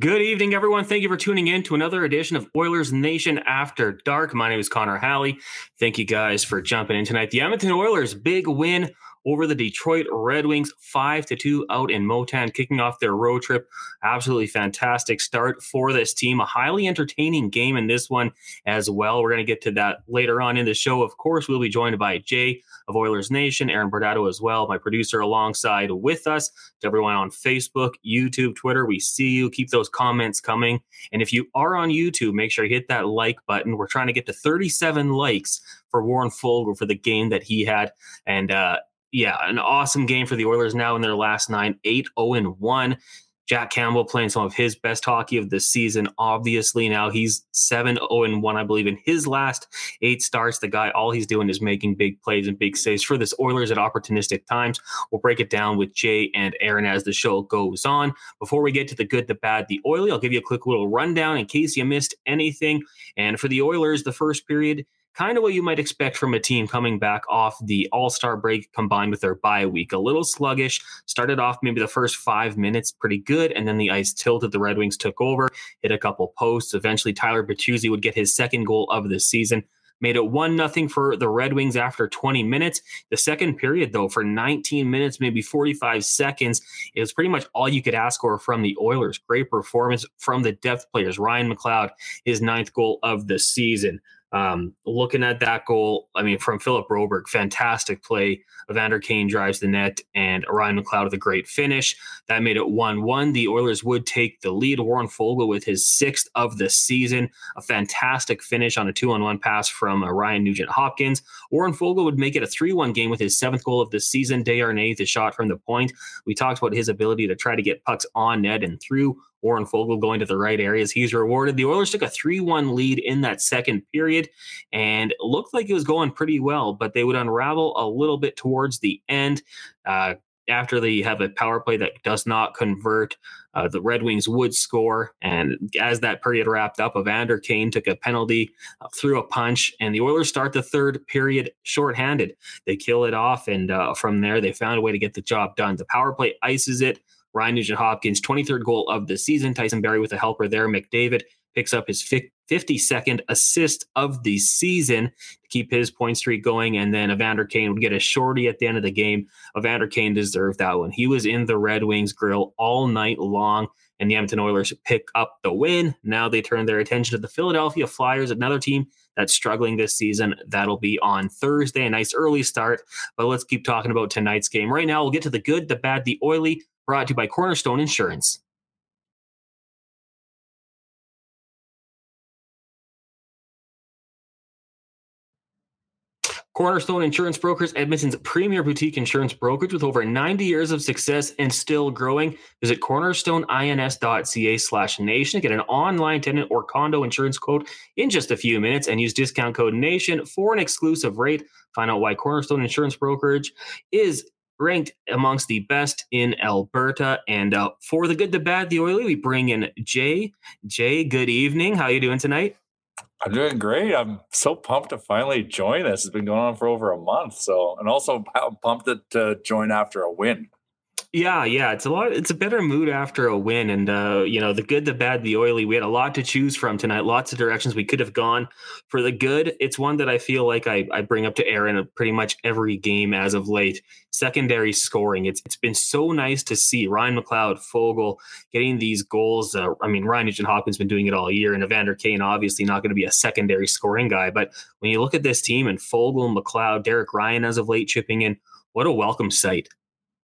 Good evening, everyone. Thank you for tuning in to another edition of Oilers Nation After Dark. My name is Connor Halley. Thank you guys for jumping in tonight. The Edmonton Oilers' big win over the Detroit Red Wings, five to two out in Motown, kicking off their road trip. Absolutely fantastic start for this team. A highly entertaining game in this one as well. We're going to get to that later on in the show. Of course, we'll be joined by Jay of Oilers Nation, Aaron Bordato as well, my producer alongside with us. To everyone on Facebook, YouTube, Twitter, we see you. Keep those comments coming. And if you are on YouTube, make sure you hit that like button. We're trying to get to 37 likes for Warren Foegele for the game that he had. And uh, yeah, an awesome game for the Oilers now in their last nine, 8 0 1. Jack Campbell playing some of his best hockey of the season. Obviously, now he's 7 0 1, I believe, in his last eight starts. The guy, all he's doing is making big plays and big saves for this Oilers at opportunistic times. We'll break it down with Jay and Aaron as the show goes on. Before we get to the good, the bad, the oily, I'll give you a quick little rundown in case you missed anything. And for the Oilers, the first period, kind of what you might expect from a team coming back off the All Star break combined with their bye week. A little sluggish, started off maybe the first five minutes pretty good, and then the ice tilted. The Red Wings took over, hit a couple posts. Eventually, Tyler Bertuzzi would get his second goal of the season. Made it one nothing for the Red Wings after 20 minutes. The second period, though, for 19 minutes, maybe 45 seconds, it was pretty much all you could ask for from the Oilers. Great performance from the depth players. Ryan McLeod, his ninth goal of the season. Um, looking at that goal, I mean, from Philip Broberg, fantastic play. Evander Kane drives the net, and Ryan McLeod with a great finish. That made it 1 1. The Oilers would take the lead. Warren Foegele with his sixth of the season. A fantastic finish on a 2 on 1 pass from uh, Ryan Nugent Hopkins. Warren Foegele would make it a 3 1 game with his seventh goal of the season. Desharnais, the shot from the point. We talked about his ability to try to get pucks on net and through. Warren Foegele going to the right areas. He's rewarded. The Oilers took a 3 1 lead in that second period and looked like it was going pretty well, but they would unravel a little bit towards the end. Uh, after they have a power play that does not convert, uh, the Red Wings would score. And as that period wrapped up, Evander Kane took a penalty, uh, threw a punch, and the Oilers start the third period shorthanded. They kill it off, and uh, from there, they found a way to get the job done. The power play ices it. Ryan Nugent Hopkins, 23rd goal of the season. Tyson Barrie with a helper there. McDavid picks up his 52nd assist of the season to keep his point streak going. And then Evander Kane would get a shorty at the end of the game. Evander Kane deserved that one. He was in the Red Wings grill all night long, and the Edmonton Oilers pick up the win. Now they turn their attention to the Philadelphia Flyers, another team that's struggling this season. That'll be on Thursday. A nice early start. But let's keep talking about tonight's game. Right now, we'll get to the good, the bad, the oily, brought to you by Cornerstone Insurance. Cornerstone Insurance Brokers, Edmonton's premier boutique insurance brokerage with over 90 years of success and still growing. Visit cornerstoneins.ca slash nation. Get an online tenant or condo insurance quote in just a few minutes and use discount code NATION for an exclusive rate. Find out why Cornerstone Insurance Brokerage is ranked amongst the best in Alberta. And uh, for the good, the bad, the oily, we bring in Jay. Jay, good evening. How are you doing tonight? I'm doing great. I'm so pumped to finally join this. It's been going on for over a month. So, and also pumped to join after a win. Yeah, yeah, it's a lot. It's a better mood after a win, and uh, you know the good, the bad, the oily. We had a lot to choose from tonight. Lots of directions we could have gone. For the good, it's one that I feel like I, I bring up to Aaron pretty much every game as of late. Secondary scoring. It's it's been so nice to see Ryan McLeod, Foegele getting these goals. Uh, I mean, Ryan Nugent Hopkins been doing it all year, and Evander Kane obviously not going to be a secondary scoring guy. But when you look at this team and Foegele, McLeod, Derek Ryan as of late chipping in, what a welcome sight.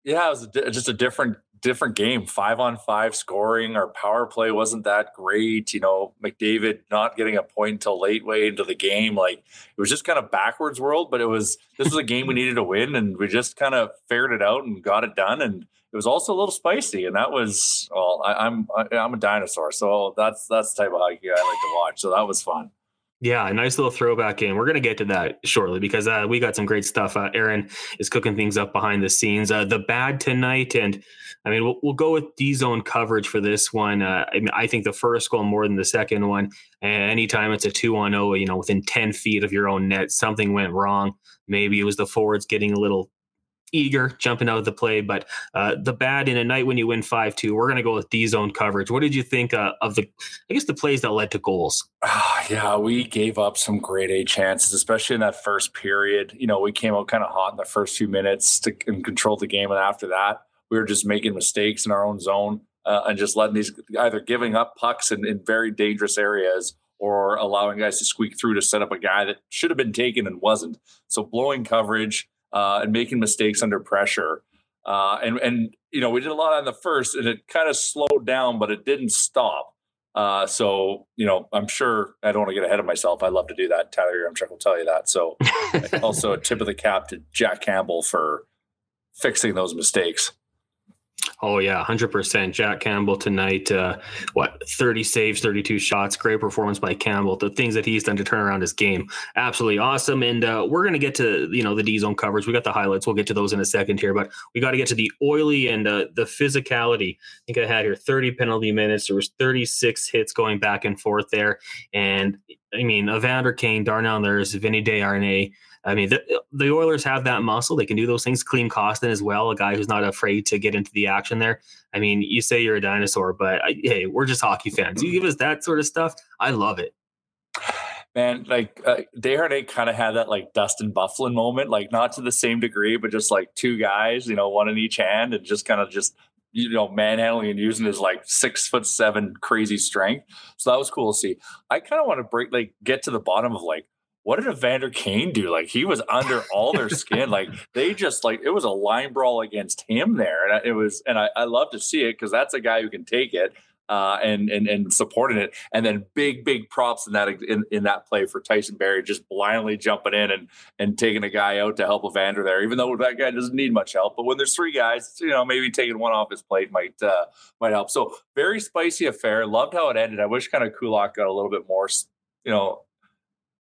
Yeah, it was a, just a different different game. Five on five scoring. Our power play wasn't that great. You know, McDavid not getting a point until late way into the game. Like it was just kind of backwards world. But it was this was a game we needed to win, and we just kind of figured it out and got it done. And it was also a little spicy, and that was well. I, I'm am i am a dinosaur, so that's that's the type of hockey I like to watch. So that was fun. Yeah, a nice little throwback game. We're going to get to that shortly because uh, we got some great stuff. Uh, Aaron is cooking things up behind the scenes. Uh, the bad tonight, and I mean, we'll, we'll go with D zone coverage for this one. Uh, I mean, I think the first goal more than the second one. And anytime it's a two on zero, you know, within ten feet of your own net, something went wrong. Maybe it was the forwards getting a little eager jumping out of the play. But uh, the bad in a night when you win five two, we're going to go with D zone coverage. What did you think uh, of the? I guess the plays that led to goals. Uh, yeah, we gave up some great A chances, especially in that first period. You know, we came out kind of hot in the first few minutes to and control the game, and after that, we were just making mistakes in our own zone uh, and just letting these either giving up pucks in, in very dangerous areas or allowing guys to squeak through to set up a guy that should have been taken and wasn't. So blowing coverage uh, and making mistakes under pressure. Uh, and and you know we did a lot on the first, and it kind of slowed down, but it didn't stop. Uh, so you know, I'm sure I don't want to get ahead of myself. I love to do that. Tyler Yamchuk will tell you that. So also a tip of the cap to Jack Campbell for fixing those mistakes. Oh yeah, hundred percent. Jack Campbell tonight. Uh, what thirty saves, thirty-two shots. Great performance by Campbell. The things that he's done to turn around his game, absolutely awesome. And uh, we're gonna get to you know the D zone coverage. We got the highlights. We'll get to those in a second here, but we got to get to the oily and uh, the physicality. I think I had here thirty penalty minutes. There was thirty-six hits going back and forth there, and I mean Evander Kane, Darnell Nurse, Vinny Desharnais. I mean, the, the Oilers have that muscle. They can do those things. Klim Kostin as well, a guy who's not afraid to get into the action there. I mean, you say you're a dinosaur, but I, hey, we're just hockey fans. You give us that sort of stuff, I love it. Man, like uh, Desharnais kind of had that like Dustin Byfuglien moment, like not to the same degree, but just like two guys, you know, one in each hand, and just kind of just you know manhandling and using his like six foot seven crazy strength. So that was cool to see. I kind of want to break like get to the bottom of like what did Evander Kane do? Like he was under all their skin. Like they just like it was a line brawl against him there, and it was. And I, I love to see it because that's a guy who can take it uh, and and and supporting it. And then big big props in that in, in that play for Tyson Barrie just blindly jumping in and and taking a guy out to help Evander there, even though that guy doesn't need much help. But when there's three guys, you know maybe taking one off his plate might uh, might help. So very spicy affair. Loved how it ended. I wish kind of Kulak got a little bit more you know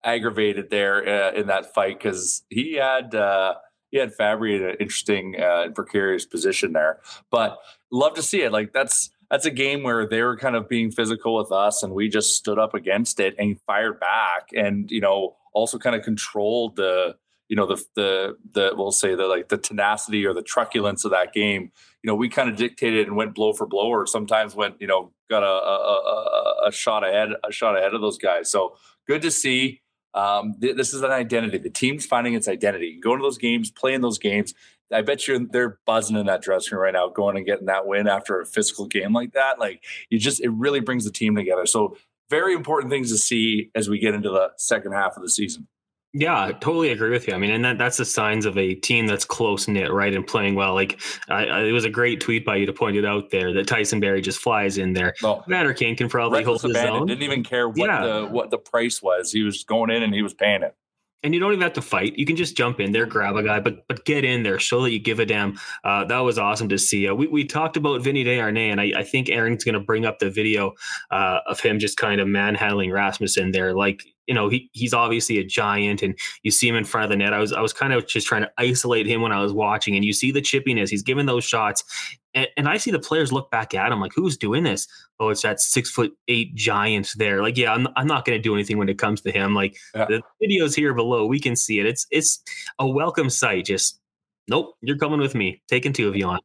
aggravated there uh, in that fight because he had uh, he had Fabbri in an interesting uh, precarious position there. But love to see it. Like that's that's a game where they were kind of being physical with us, and we just stood up against it and fired back, and you know also kind of controlled the you know the the the we'll say the like the tenacity or the truculence of that game. You know, we kind of dictated and went blow for blow, or sometimes went you know got a a, a, a shot ahead a shot ahead of those guys. So good to see. Um, th- this is an identity. The team's finding its identity. Going to those games, playing those games. I bet you they're buzzing in that dressing room right now, going and getting that win after a physical game like that. Like you just, it really brings the team together. So very important things to see as we get into the second half of the season. Yeah, I totally agree with you. I mean, and that, that's the signs of a team that's close knit, right, and playing well. Like, I, I, it was a great tweet by you to point it out there that Tyson Barrie just flies in there. Oh, Vander Kane can probably hold his own. Didn't even care what yeah. the what the price was. He was going in and he was paying it and you don't even have to fight. You can just jump in there, grab a guy, but but get in there, show that you give a damn. Uh, that was awesome to see. Uh, we, we talked about Vinny Desharnais, and I, I think Aaron's going to bring up the video uh, of him just kind of manhandling Rasmussen there. Like you know, he he's obviously a giant, and you see him in front of the net. I was I was kind of just trying to isolate him when I was watching, and you see the chippiness. He's giving those shots, and, and I see the players look back at him like, "Who's doing this?" Oh, it's that six foot eight giant there. Like, yeah, I'm I'm not going to do anything when it comes to him. Like yeah. the videos here below, we can see it. It's it's a welcome sight. Just nope, you're coming with me. Taking two of you on.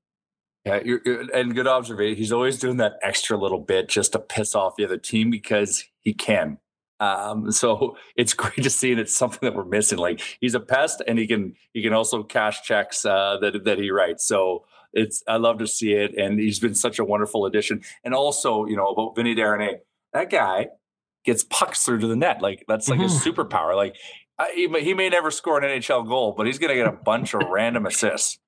Yeah, you're, and good observation. He's always doing that extra little bit just to piss off the other team because he can. Um, so it's great to see, and it's something that we're missing. Like he's a pest, and he can he can also cash checks uh, that that he writes. So it's I love to see it, and he's been such a wonderful addition. And also, you know, about Vinny Desharnais, that guy gets pucks through to the net. Like that's like mm-hmm. his superpower. Like I, he, he may never score an NHL goal, but he's going to get a bunch of random assists.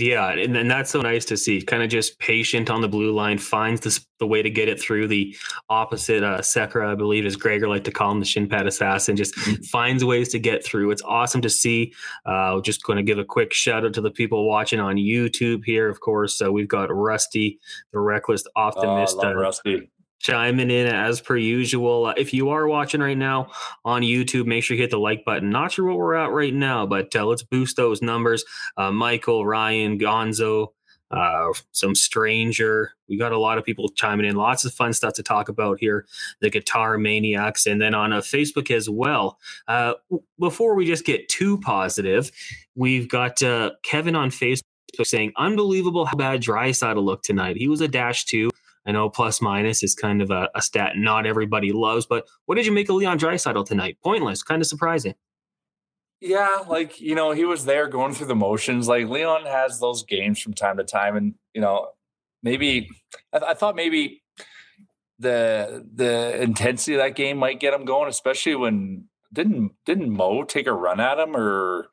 Yeah, and, and that's so nice to see. Kind of just patient on the blue line, finds the, the way to get it through the opposite uh, Sekera, I believe, as Gregor like to call him, the shin pad assassin. Just mm-hmm. finds ways to get through. It's awesome to see. Uh, just going to give a quick shout out to the people watching on YouTube here. Of course, So we've got Rusty, the reckless optimist. Oh, Rusty chiming in as per usual. Uh, if you are watching right now on YouTube, make sure you hit the like button. Not sure what we're at right now, but uh, let's boost those numbers. Uh, Michael, Ryan, Gonzo, uh, some stranger. We got a lot of people chiming in. Lots of fun stuff to talk about here. The Guitar Maniacs, and then on uh, Facebook as well. Uh, before we just get too positive, we've got Kevin on Facebook saying, "Unbelievable how bad Draisaitl looked tonight. He was a dash two. I know plus minus is kind of a, a stat not everybody loves, but what did you make of Leon Draisaitl tonight? Pointless, kind of surprising. Yeah, like you know, he was there going through the motions. Like Leon has those games from time to time, and you know, maybe I, I thought maybe the the intensity of that game might get him going, especially when didn't didn't Mo take a run at him or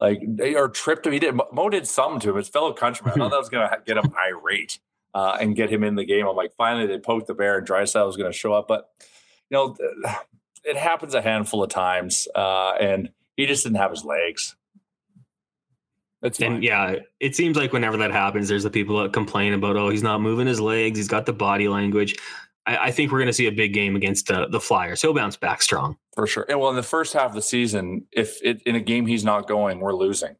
like or tripped him? He did. Mo did something to him. His fellow countryman. I thought that was to get him irate uh, and get him in the game. I'm like, finally, they poked the bear and Draisaitl was going to show up. But, you know, it happens a handful of times. Uh, and he just didn't have his legs. That's and yeah, it seems like whenever that happens, there's the people that complain about, oh, he's not moving his legs, he's got the body language. I, I think we're going to see a big game against uh, the Flyers. He'll bounce back strong for sure. And well, in the first half of the season, if it, in a game he's not going, we're losing.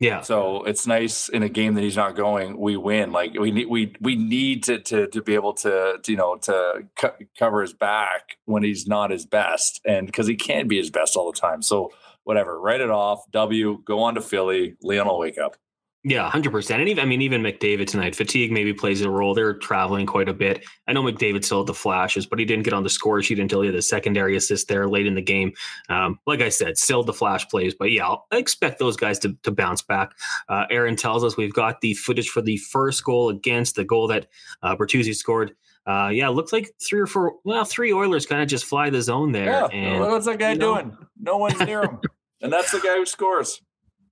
Yeah. So it's nice in a game that he's not going, we win. Like we need we we need to to to be able to, to you know to co- cover his back when he's not his best, and because he can't be his best all the time. So whatever, write it off. W, go on to Philly. Leon will wake up. Yeah, hundred percent. And even I mean, even McDavid tonight, fatigue maybe plays a role. They're traveling quite a bit. I know McDavid still had the flashes, but he didn't get on the score sheet until he had the secondary assist there late in the game. Um, like I said, still the flash plays, but yeah, I expect those guys to, to bounce back. Uh, Aaron tells us we've got the footage for the first goal against the goal that uh, Bertuzzi scored. Uh, yeah, looks like three or four. Well, three Oilers kind of just fly the zone there. Yeah, and, what's that guy doing? Know, no one's near him, and that's the guy who scores.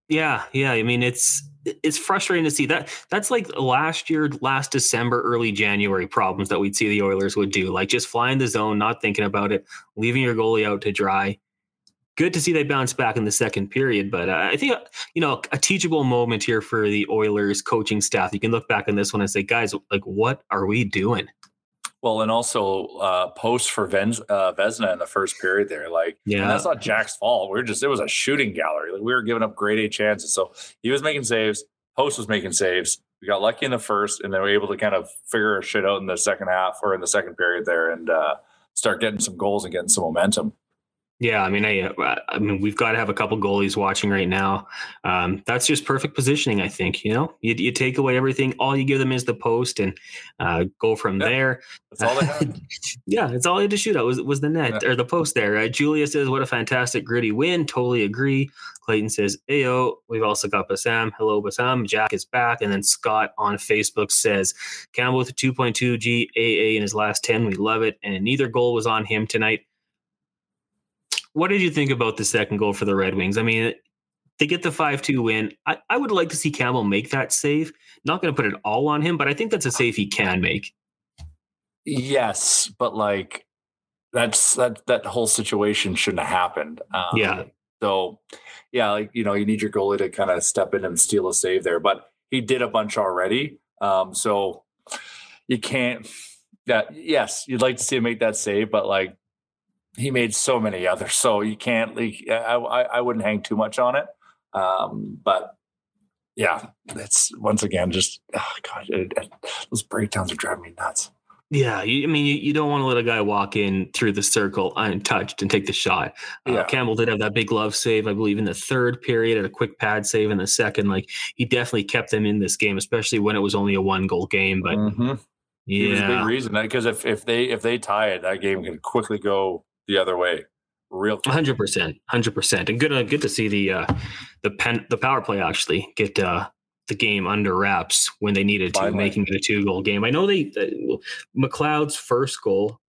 Yeah, yeah. I mean, it's it's frustrating to see that. That's like last year, last December, early January problems that we'd see the Oilers would do, like just flying the zone, not thinking about it, leaving your goalie out to dry. Good to see they bounce back in the second period, but uh, I think uh, you know a teachable moment here for the Oilers coaching staff. You can look back on this one and say, guys, like, what are we doing? Well, and also uh, posts for Venz, uh, Vezina in the first period there. Like, yeah, that's not Jack's fault. We are just, it was a shooting gallery. Like, we were giving up grade A chances. So he was making saves. Post was making saves. We got lucky in the first, and then we were able to kind of figure our shit out in the second half or in the second period there and uh, start getting some goals and getting some momentum. Yeah, I mean, I, uh, I mean, we've got to have a couple goalies watching right now. Um, that's just perfect positioning, I think. You know, you, you take away everything, all you give them is the post, and uh, go from yeah, there. That's all they had. yeah, it's all you had to shoot at was was the net yeah. or the post there. Uh, Julia says, "What a fantastic gritty win." Totally agree. Clayton says, "Ayo." We've also got Bassam. Hello, Bassam. Jack is back, and then Scott on Facebook says, "Campbell with a 2.2 GAA in his last 10. We love it, and neither goal was on him tonight." What did you think about the second goal for the Red Wings? I mean, they get the 5 2 win. I, I would like to see Campbell make that save. Not going to put it all on him, but I think that's a save he can make. Yes, but like that's that that whole situation shouldn't have happened. Um, yeah. So, yeah, like you know, you need your goalie to kind of step in and steal a save there, but he did a bunch already. Um, so you can't. Yeah, yes, you'd like to see him make that save, but like he made so many others. So you can't. I, I, I wouldn't hang too much on it. Um, but yeah, it's once again just oh god, it, it, those breakdowns are driving me nuts. Yeah, you, I mean, you, you, don't want to let a guy walk in through the circle untouched and take the shot. Uh, yeah. Campbell did have that big glove save, I believe, in the third period, and a quick pad save in the second. Like he definitely kept them in this game, especially when it was only a one goal game. But mm-hmm. yeah, he was a big reason because if if they if they tie it, that game can quickly go the other way. Real hundred percent, hundred percent, and good. Uh, good to see the uh, the pen the power play actually get uh, the game under wraps when they needed to, Finally. making it a two goal game. I know they uh, McLeod's first goal,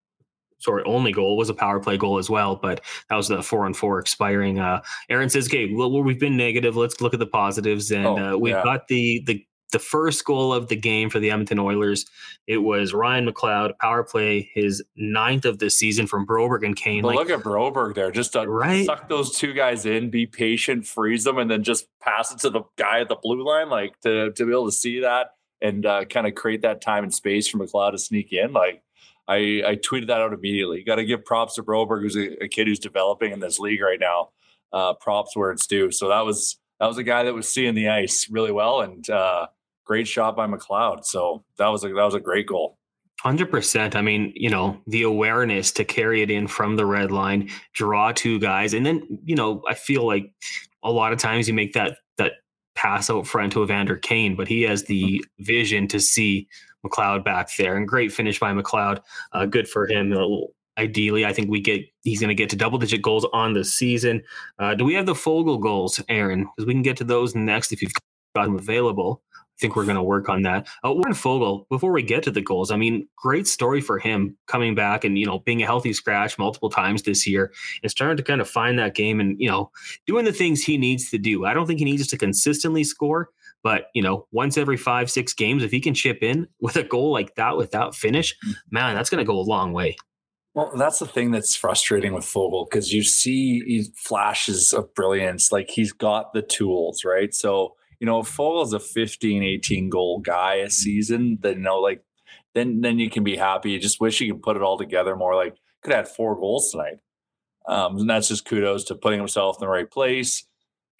sorry, only goal was a power play goal as well, but that was the four on four expiring. Uh, Aaron says, "Okay, well, we've been negative. Let's look at the positives, and oh, uh, we've yeah. got the the the first goal of the game for the Edmonton Oilers. It was Ryan McLeod, power play, his ninth of the season from Broberg and Kane. But like, look at Broberg there. Just to right? suck those two guys in, be patient, freeze them, and then just pass it to the guy at the blue line. Like to, to be able to see that and uh, kind of create that time and space for McLeod to sneak in. Like I, I tweeted that out immediately. You got to give props to Broberg, who's a, a, kid who's developing in this league right now. Uh, props where it's due. So that was that was a guy that was seeing the ice really well and uh, great shot by McLeod. So that was a that was a great goal. Hundred percent. I mean, you know, the awareness to carry it in from the red line, draw two guys, and then you know, I feel like a lot of times you make that that pass out front to Evander Kane, but he has the vision to see McLeod back there, and great finish by McLeod. Uh, good for him. Ideally, I think we get he's going to get to double digit goals on the season. Uh, do we have the Foegele goals, Aaron? Because we can get to those next if you've got them available think we're going to work on that. Uh, Warren Foegele, before we get to the goals, I mean, great story for him coming back and, you know, being a healthy scratch multiple times this year and starting to kind of find that game and, you know, doing the things he needs to do. I don't think he needs to consistently score, but, you know, once every five, six games, if he can chip in with a goal like that without finish, man, that's going to go a long way. Well, that's the thing that's frustrating with Foegele because you see flashes of brilliance. Like he's got the tools, right? So, you know, if Foegele's a 15, 18 goal guy a season, then you know, like then then you can be happy. You just wish you could put it all together more. Like could have had four goals tonight. Um, and that's just kudos to putting himself in the right place,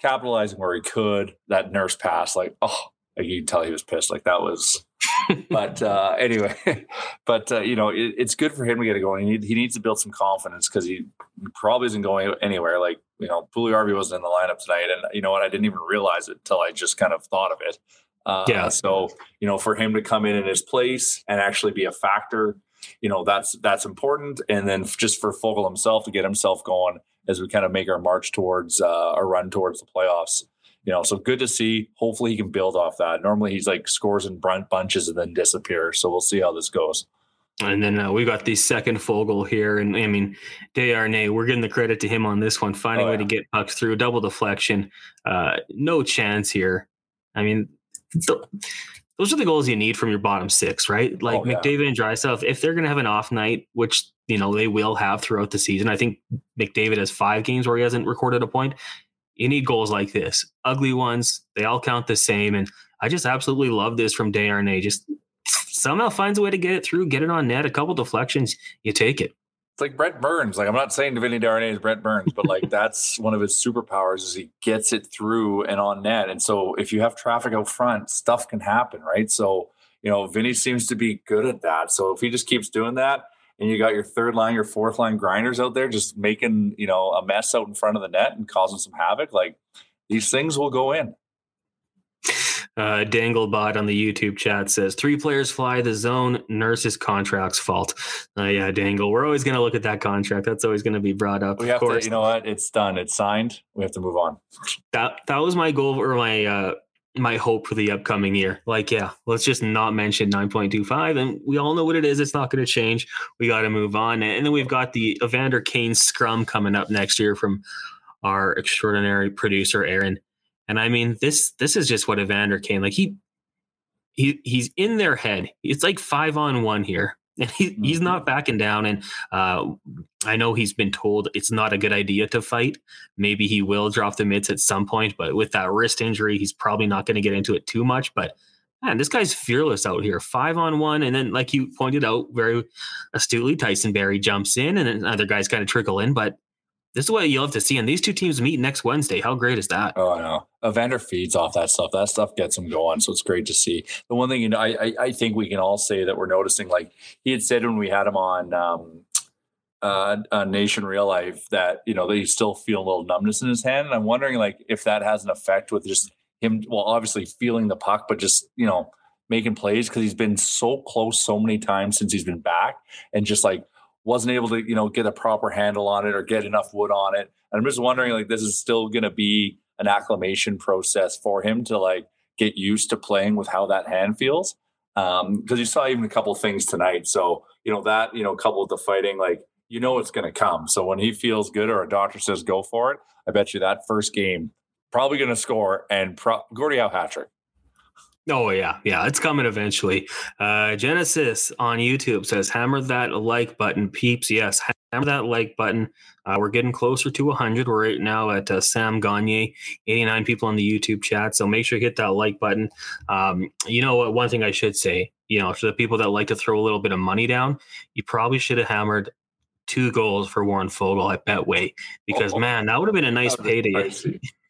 capitalizing where he could. That nurse pass, like, oh, like you can tell he was pissed. Like that was but uh, anyway, but uh, you know, it, it's good for him to get it going. He, need, he needs to build some confidence because he probably isn't going anywhere. Like you know, Puljujarvi wasn't in the lineup tonight, and you know what? I didn't even realize it until I just kind of thought of it. Uh, yeah. So you know, for him to come in in his place and actually be a factor, you know, that's that's important. And then just for Foegele himself to get himself going as we kind of make our march towards uh, a run towards the playoffs you know, so good to see. Hopefully, he can build off that. Normally, he's like scores in brunt bunches and then disappears. So we'll see how this goes. And then uh, we got the second Foegele here, and I mean Desharnais. We're getting the credit to him on this one, finding oh, yeah. a way to get pucks through, double deflection. Uh, no chance here. I mean, th- those are the goals you need from your bottom six, right? Like oh, yeah. McDavid and Draisaitl, if they're going to have an off night, which you know they will have throughout the season. I think McDavid has five games where he hasn't recorded a point you need goals like this, ugly ones. They all count the same, and I just absolutely love this from Desharnais. Just somehow finds a way to get it through, get it on net. A couple deflections, you take it. It's like Brent Burns. Like I'm not saying Vinny Desharnais is Brent Burns, but like that's one of his superpowers is he gets it through and on net. And so if you have traffic out front, stuff can happen, right? So you know Vinny seems to be good at that. So if he just keeps doing that, and you got your third line, your fourth line grinders out there just making, you know, a mess out in front of the net and causing some havoc, like these things will go in. Uh, Danglebot on the YouTube chat says three players fly the zone. Nurse's contract's fault. Uh, yeah, Dangle. We're always going to look at that contract. That's always going to be brought up. We have to. You know what? It's done. It's signed. We have to move on. That that was my goal or my uh, my hope for the upcoming year. Like, yeah, let's just not mention 9.25. And we all know what it is. It's not going to change. We got to move on. And then we've got the Evander Kane scrum coming up next year from our extraordinary producer, Aaron. And I mean, this this is just what Evander Kane like. He he he's in their head. It's like five on one here, he, mm-hmm. he's not backing down. And uh, I know he's been told it's not a good idea to fight. Maybe he will drop the mitts at some point, but with that wrist injury, he's probably not going to get into it too much. But man, this guy's fearless out here, five on one. And then, like you pointed out very astutely, Tyson Barrie jumps in, and then other guys kind of trickle in. But this is what you love to see. And these two teams meet next Wednesday. How great is that? Oh, I know. Evander feeds off that stuff. That stuff gets him going. So it's great to see. The one thing, you know, I, I, think we can all say that we're noticing, like he had said when we had him on um, uh, uh, Nation Real Life, that, you know, he's still feeling a little numbness in his hand. And I'm wondering, like, if that has an effect with just him, well, obviously feeling the puck, but just, you know, making plays because he's been so close so many times since he's been back and just like wasn't able to, you know, get a proper handle on it or get enough wood on it. And I'm just wondering, like, this is still going to be an acclimation process for him to like get used to playing with how that hand feels. Um, because you saw even a couple things tonight. So, you know, that, you know, coupled with the fighting, like, you know, it's going to come. So when he feels good or a doctor says go for it, I bet you that first game probably going to score and pro- Gordie Howe hat trick. Oh yeah, yeah, it's coming eventually. Uh, Genesis on YouTube says, "Hammer that like button, peeps." Yes, hammer that like button. Uh, we're getting closer to 100. We're right now at uh, Sam Gagner, 89 people on the YouTube chat. So make sure you hit that like button. Um, you know what? One thing I should say, you know, for the people that like to throw a little bit of money down, you probably should have hammered two goals for Warren Foegele at Betway because oh, man, that would have been a nice payday.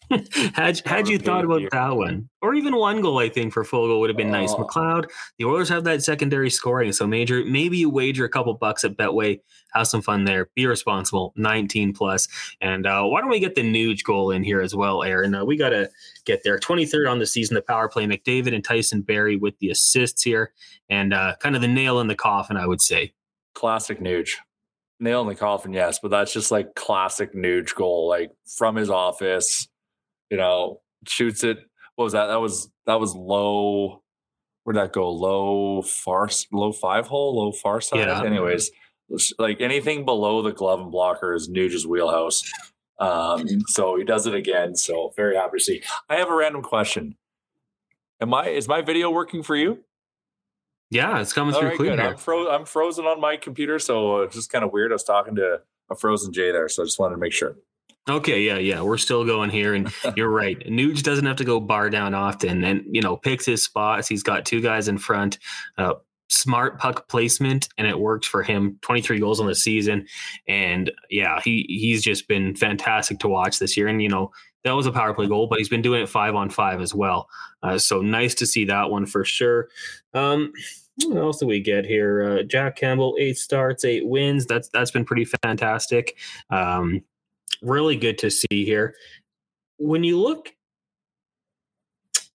had had you thought about that one, or even one goal, I think for Foegele would have been nice. Oh. McLeod, the Oilers have that secondary scoring, so major maybe you wager a couple bucks at Betway, have some fun there. Be responsible, nineteen plus, and uh, why don't we get the Nuge goal in here as well, Aaron? Uh, we got to get there. Twenty third on the season, the power play. McDavid and Tyson Barrie with the assists here, and uh, kind of the nail in the coffin, I would say. Classic Nuge nail in the coffin, yes, but that's just like classic Nuge goal, like from his office you know, shoots it. What was that? That was that was low. Where'd that go? Low far, low five hole, low far side. Yeah. Anyways, like anything below the glove and blocker is Nuge's wheelhouse. Um, so he does it again. So very happy to see. I have a random question. Am I is my video working for you? Yeah, it's coming All through right, clear. I'm, fro- I'm frozen on my computer, so it's just kind of weird. I was talking to a frozen Jay there, so I just wanted to make sure. Okay, yeah, yeah, we're still going here, and you're right. Nuge doesn't have to go bar down often, and you know picks his spots. He's got two guys in front. Uh, smart puck placement, and it works for him. 23 goals on the season, and yeah, he he's just been fantastic to watch this year. And you know that was a power play goal, but he's been doing it five on five as well. Uh, so nice to see that one for sure. Um, what else do we get here? Uh, Jack Campbell, eight starts, eight wins. That's that's been pretty fantastic. Um, really good to see here. When you look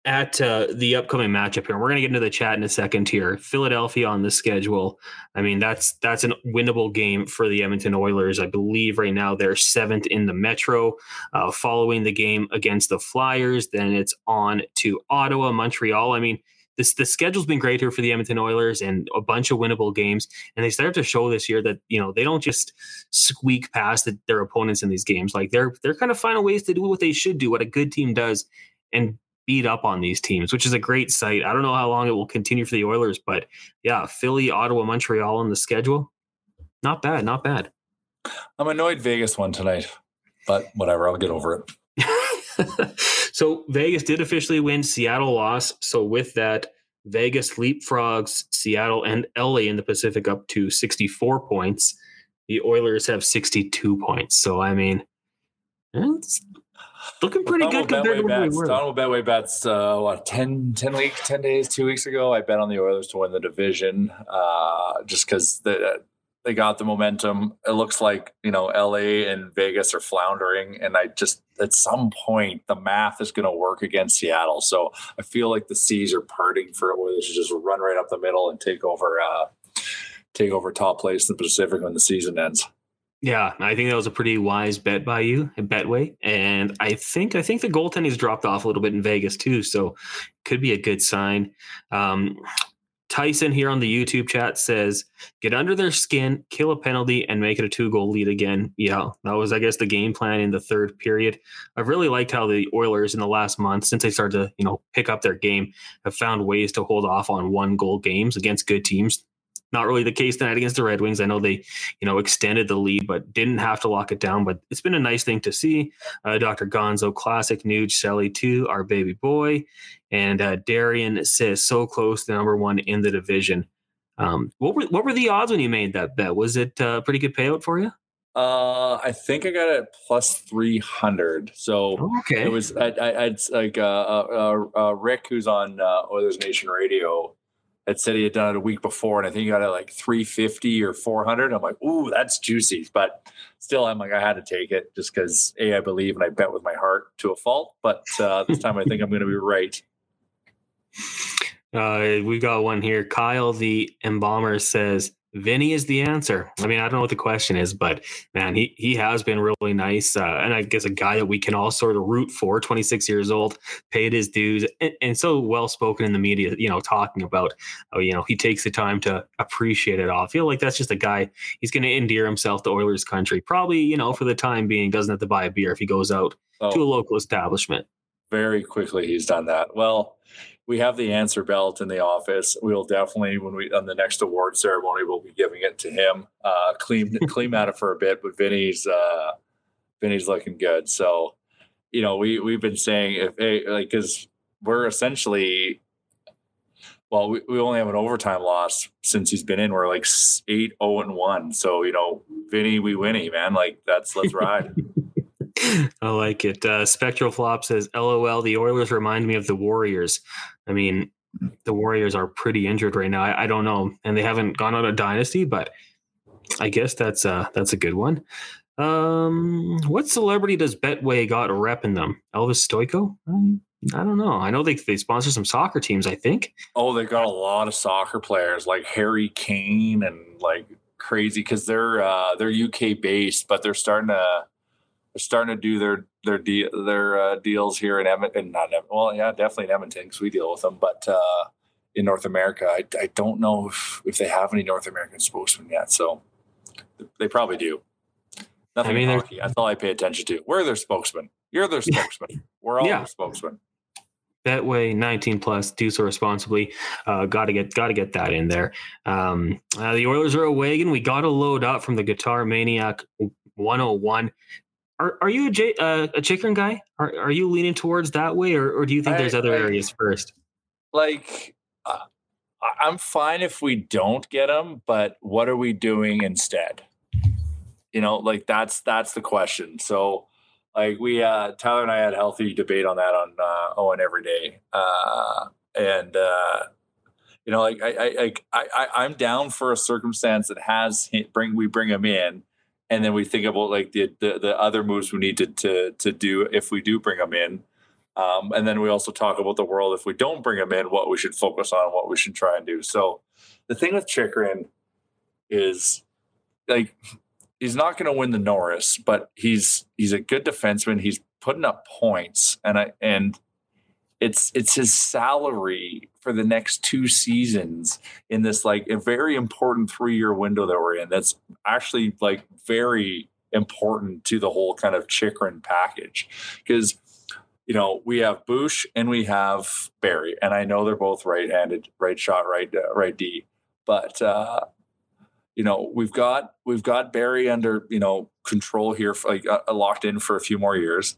at uh, the upcoming matchup here, we're going to get into the chat in a second here. Philadelphia on the schedule. I mean, that's that's a winnable game for the Edmonton Oilers. I believe right now they're seventh in the Metro. Uh, following the game against the Flyers, then it's on to Ottawa, Montreal. I mean, this the schedule's been great here for the Edmonton Oilers and a bunch of winnable games. And they start to show this year that you know they don't just squeak past the, their opponents in these games. Like they're they're kind of finding ways to do what they should do, what a good team does, and beat up on these teams, which is a great sight. I don't know how long it will continue for the Oilers, but yeah, Philly, Ottawa, Montreal on the schedule, not bad, not bad. I'm annoyed Vegas won tonight, but whatever, I'll get over it. so Vegas did officially win. Seattle lost. So with that, Vegas leapfrogs Seattle and LA in the Pacific up to 64 points. The Oilers have 62 points. So I mean, it's looking pretty good compared to where we were. Downton Betway bets uh, what 10, 10 weeks, 10 days, two weeks ago. I bet on the Oilers to win the division uh, just because the they got the momentum. It looks like you know LA and Vegas are floundering, and I just at some point the math is going to work against Seattle. So I feel like the seas are parting for it, where they should just run right up the middle and take over, uh, take over top place in the Pacific when the season ends. Yeah, I think that was a pretty wise bet by you, Betway, and I think I think the goaltending's dropped off a little bit in Vegas too, so could be a good sign. Um, Tyson here on the YouTube chat says, get under their skin, kill a penalty, and make it a two goal lead again. Yeah, that was, I guess, the game plan in the third period. I've really liked how the Oilers in the last month, since they started to, you know, pick up their game, have found ways to hold off on one goal games against good teams. Not really the case tonight against the Red Wings. I know they, you know, extended the lead, but didn't have to lock it down. But it's been a nice thing to see. Uh, Dr. Gonzo, classic Nuge, Shelly too, our baby boy, and uh, Darian says so close to number one in the division. Um, what were what were the odds when you made that bet? Was it a uh, pretty good payout for you? Uh, I think I got it plus three hundred. So okay, it was I, I, I'd like uh, uh, uh, Rick, who's on uh, Oilers Nation Radio had said he had done it a week before, and I think he got it like 350 or 400. I'm like, ooh, that's juicy. But still, I'm like, I had to take it just because A, I believe and I bet with my heart to a fault. But uh, this time I think I'm going to be right. Uh, we got one here. Kyle the Embalmer says, Vinny is the answer. I mean, I don't know what the question is, but man, he he has been really nice, uh, and I guess a guy that we can all sort of root for. Twenty six years old, paid his dues, and, and so well spoken in the media. You know, talking about, oh, you know, he takes the time to appreciate it all. I feel like that's just a guy. He's going to endear himself to Oilers country. Probably, you know, for the time being, doesn't have to buy a beer if he goes out oh, to a local establishment. Very quickly, he's done that. Well, we have the answer belt in the office. We'll definitely, when we on the next award ceremony, we'll be giving it to him. Uh, clean clean at it for a bit, but Vinny's uh, Vinny's looking good. So, you know, we we've been saying if hey, like because we're essentially. Well, we, we only have an overtime loss since he's been in. We're like eight zero and 1. So, you know, Vinny, we winny, man. Like, that's let's ride. I like it. Uh, Spectral Flop says, "LOL." The Oilers remind me of the Warriors. I mean, the Warriors are pretty injured right now. I, I don't know, and they haven't gone on a dynasty, but I guess that's uh that's a good one. Um, what celebrity does Betway got a rep in them? Elvis Stojko? Um, I don't know. I know they they sponsor some soccer teams. I think. Oh, they got a lot of soccer players like Harry Kane and like crazy because they're uh, they're UK based, but they're starting to they're starting to do their their de- their uh, deals here in Edmonton. Not Edmonton, well, yeah, definitely in Edmonton because we deal with them. But uh, in North America, I, I don't know if, if they have any North American spokesmen yet. So they probably do. Nothing I mean, hockey. That's all I pay attention to. We're their spokesman. You're their spokesman. We're all yeah. their spokesman. That way, 19 plus, do so responsibly. Uh, got to get, got to get that in there. Um, uh, the Oilers are a wagon. We got to load up from the Guitar Maniac 101. Are, are you a, J, uh, a Chychrun guy? Are, are you leaning towards that way, or, or do you think I, there's other I, areas first? Like, uh, I'm fine if we don't get them, but what are we doing instead? You know, like that's that's the question. So, like we uh Tyler and I had a healthy debate on that on uh, Owen every day, uh, and uh, you know, like I I, I I I'm down for a circumstance that has bring we bring him in and then we think about like the, the, the other moves we need to, to to do if we do bring them in. Um, and then we also talk about the world if we don't bring them in, what we should focus on, what we should try and do. So the thing with Chychrun is like he's not going to win the Norris, but he's he's a good defenseman. He's putting up points, and I and it's it's his salary for the next two seasons in this like a very important three year window that we're in. That's actually like very important to the whole kind of Chychrun package because you know we have Bouch and we have Barrie, and I know they're both right handed, right shot, right uh, right D, but. uh you know we've got we've got Barrie under you know control here, for, like uh, locked in for a few more years.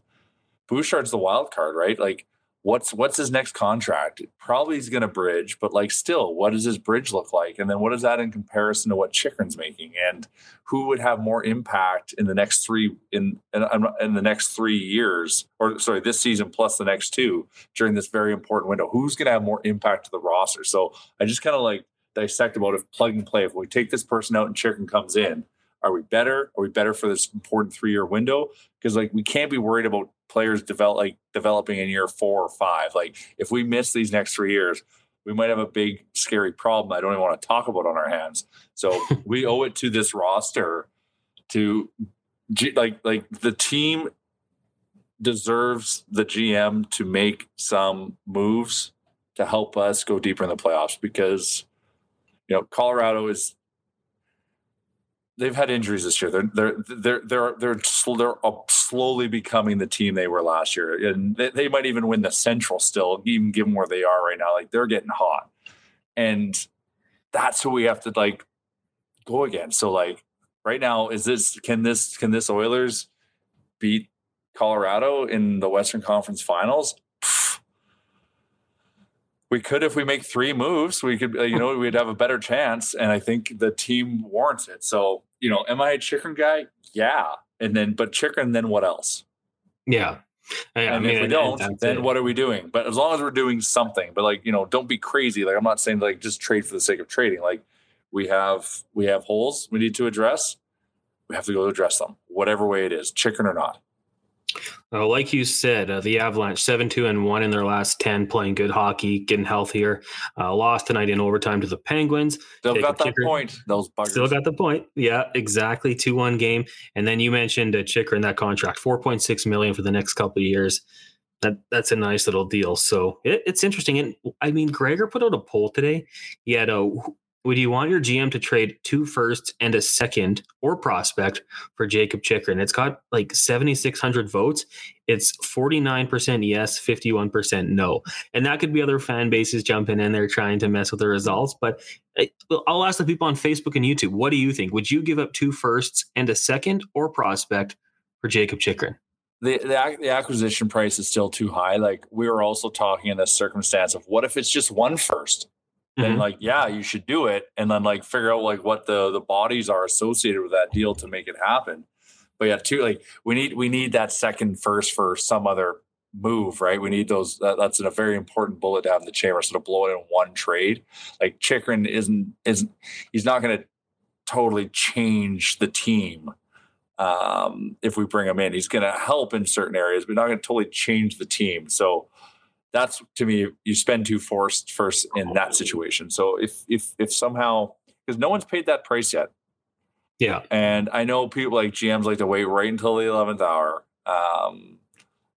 Bouchard's the wild card, right? Like what's what's his next contract? Probably he's going to bridge, but like still, what does his bridge look like? And then what is that in comparison to what Chychrun's making? And who would have more impact in the next three in, in in the next three years, or sorry, this season plus the next two during this very important window? Who's going to have more impact to the roster? So I just kind of like dissect about if plug and play. If we take this person out and Chychrun comes in, are we better? Are we better for this important three year window? Because like we can't be worried about players develop like developing in year four or five. Like if we miss these next three years, we might have a big scary problem I don't even want to talk about on our hands. So we owe it to this roster to like like the team deserves the GM to make some moves to help us go deeper in the playoffs because you know Colorado is they've had injuries this year. They're they're they're they're they're, they're slowly becoming the team they were last year, and they, they might even win the Central still, even given where they are right now. Like they're getting hot, and that's who we have to like go against. So like right now, is this can this can this Oilers beat Colorado in the Western Conference Finals? We could if we make three moves we could uh, you know we'd have a better chance and i think the team warrants it so you know am i a chicken guy yeah and then but chicken then what else yeah and I mean, if we don't, then it. what are we doing? But as long as we're doing something, but like you know, don't be crazy. Like I'm not saying like just trade for the sake of trading. Like we have we have holes we need to address. We have to go address them, whatever way it is, chicken or not. Uh, like you said, uh, the Avalanche seven two and one in their last ten, playing good hockey, getting healthier. Uh, lost tonight in overtime to the Penguins. Still got that Chychrun. point. Those buggers. Still got the point. Yeah, exactly. Two one game, and then you mentioned uh, Chychrun that contract, four point six million for the next couple of years. That that's a nice little deal. So it, it's interesting. And I mean, Gregor put out a poll today. He had a would you want your GM to trade two firsts and a second or prospect for Jacob Chychrun? It's got like 7,600 votes. It's 49% yes, 51% no. And that could be other fan bases jumping in there trying to mess with the results. But eh, I'll ask the people on Facebook and YouTube, what do you think? Would you give up two firsts and a second or prospect for Jacob Chychrun? The, the, the acquisition price is still too high. Like we were also talking in this circumstance of what if it's just one first? Then mm-hmm. like yeah you should do it and then like figure out like what the the bodies are associated with that deal to make it happen. But yeah two like we need we need that second first for some other move right? We need those that, that's a very important bullet to have in the chamber so to blow it in one trade. Like Chychrun isn't isn't he's not going to totally change the team um if we bring him in. He's going to help in certain areas but not going to totally change the team. So that's to me you spend too forced first in that situation. So if if if somehow because no one's paid that price yet. Yeah. And i know people like gms like to wait right until the 11th hour um,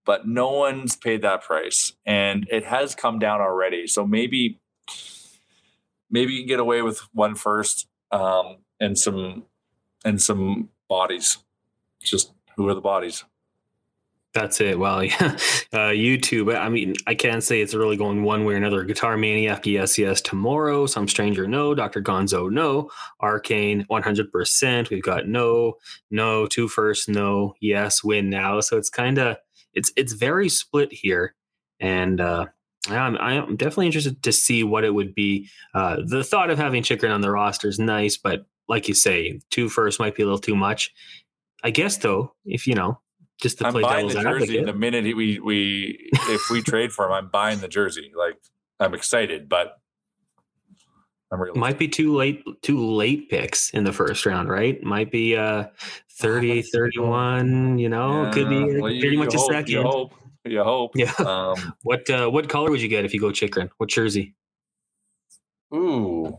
but no one's paid that price and it has come down already. So maybe maybe you can get away with one first um, and some and some bodies. Just who are the bodies that's it. Well, yeah. Uh, YouTube. I mean, I can't say it's really going one way or another. Guitar Maniac, yes, yes. Tomorrow, Some Stranger, no. Dr. Gonzo, no. Arcane, 100%. We've got no, no, two first, no, yes, win now. So it's kind of, it's it's very split here. And uh, I'm, I'm definitely interested to see what it would be. Uh, the thought of having Chychrun on the roster is nice, but like you say, two first might be a little too much. I guess, though, if you know, just to I'm play buying the jersey advocate. the minute we we if we trade for him. I'm buying the jersey. Like I'm excited, but I'm real. Might be too late. Too late picks in the first round, right? Might be uh 30, 31. You know, yeah, could be well, pretty you, much you a second. You hope. You hope. Yeah. Um, what uh, what color would you get if you go Chychrun? What jersey? Ooh.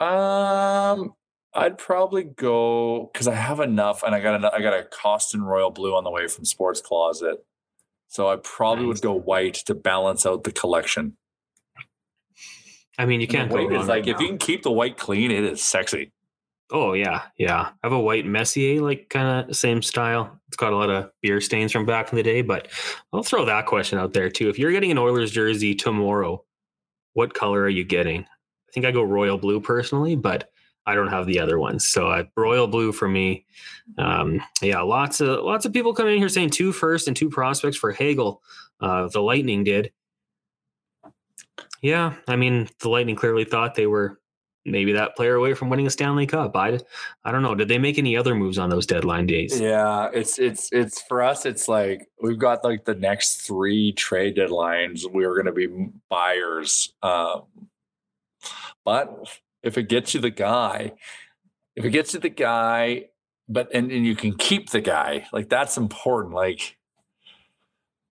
Um, I'd probably go because I have enough, and I got a, I got a Kostin Royal Blue on the way from Sports Closet, so I probably nice. would go white to balance out the collection. I mean, you can't go wrong. like if you can keep the white clean, it is sexy. Oh yeah, yeah. I have a white Messier, like kind of same style. It's got a lot of beer stains from back in the day, but I'll throw that question out there too. If you're getting an Oilers jersey tomorrow, what color are you getting? I think I go royal blue personally, but I don't have the other ones. So uh, royal blue for me. Um, yeah, lots of lots of people coming in here saying two first and two prospects for Hagel. Uh, the Lightning did. Yeah, I mean the Lightning clearly thought they were maybe that player away from winning a Stanley Cup. I, I don't know. Did they make any other moves on those deadline days? Yeah, it's it's it's for us. It's like we've got like the next three trade deadlines. We are going to be buyers. Um, But if it gets you the guy, if it gets you the guy, but and, and you can keep the guy, like that's important. Like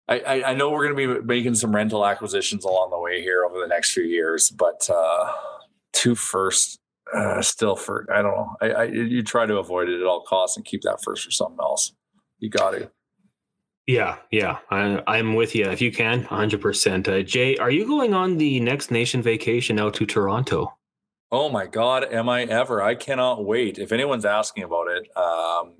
I, I know we're going to be making some rental acquisitions along the way here over the next few years, but uh, two first uh, still for I don't know. I, I you try to avoid it at all costs and keep that first for something else. You got to. Yeah, yeah, I, I'm with you. If you can, 100%. Uh, Jay, are you going on the next nation vacation out to Toronto? Oh my God, am I ever? I cannot wait. If anyone's asking about it, um,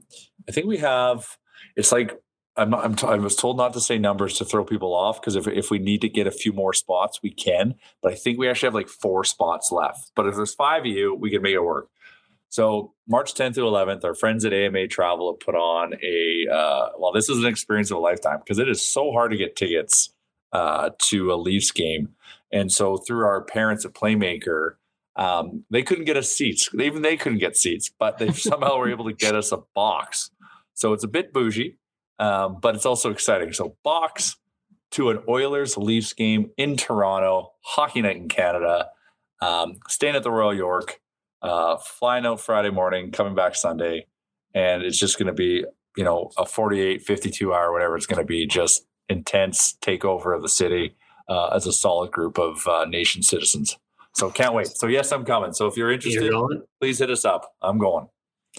I think we have, it's like I'm, I'm t- i was told not to say numbers to throw people off because if, if we need to get a few more spots, we can. But I think we actually have like four spots left. But if there's five of you, we can make it work. So March 10th to 11th, our friends at AMA Travel have put on a uh, well, this is an experience of a lifetime because it is so hard to get tickets uh, to a Leafs game. And so through our parents at Playmaker, um, they couldn't get us seats. Even they couldn't get seats, but they somehow were able to get us a box. So it's a bit bougie um, but it's also exciting. So box to an Oilers Leafs game in Toronto, hockey night in Canada, um, staying at the Royal York, uh, flying out Friday morning, coming back Sunday, and it's just going to be you know a 48, 52 hour, whatever it's going to be, just intense takeover of the city uh, as a solid group of uh, nation citizens. So can't wait. So yes, I'm coming. So if you're interested, you're please hit us up. I'm going.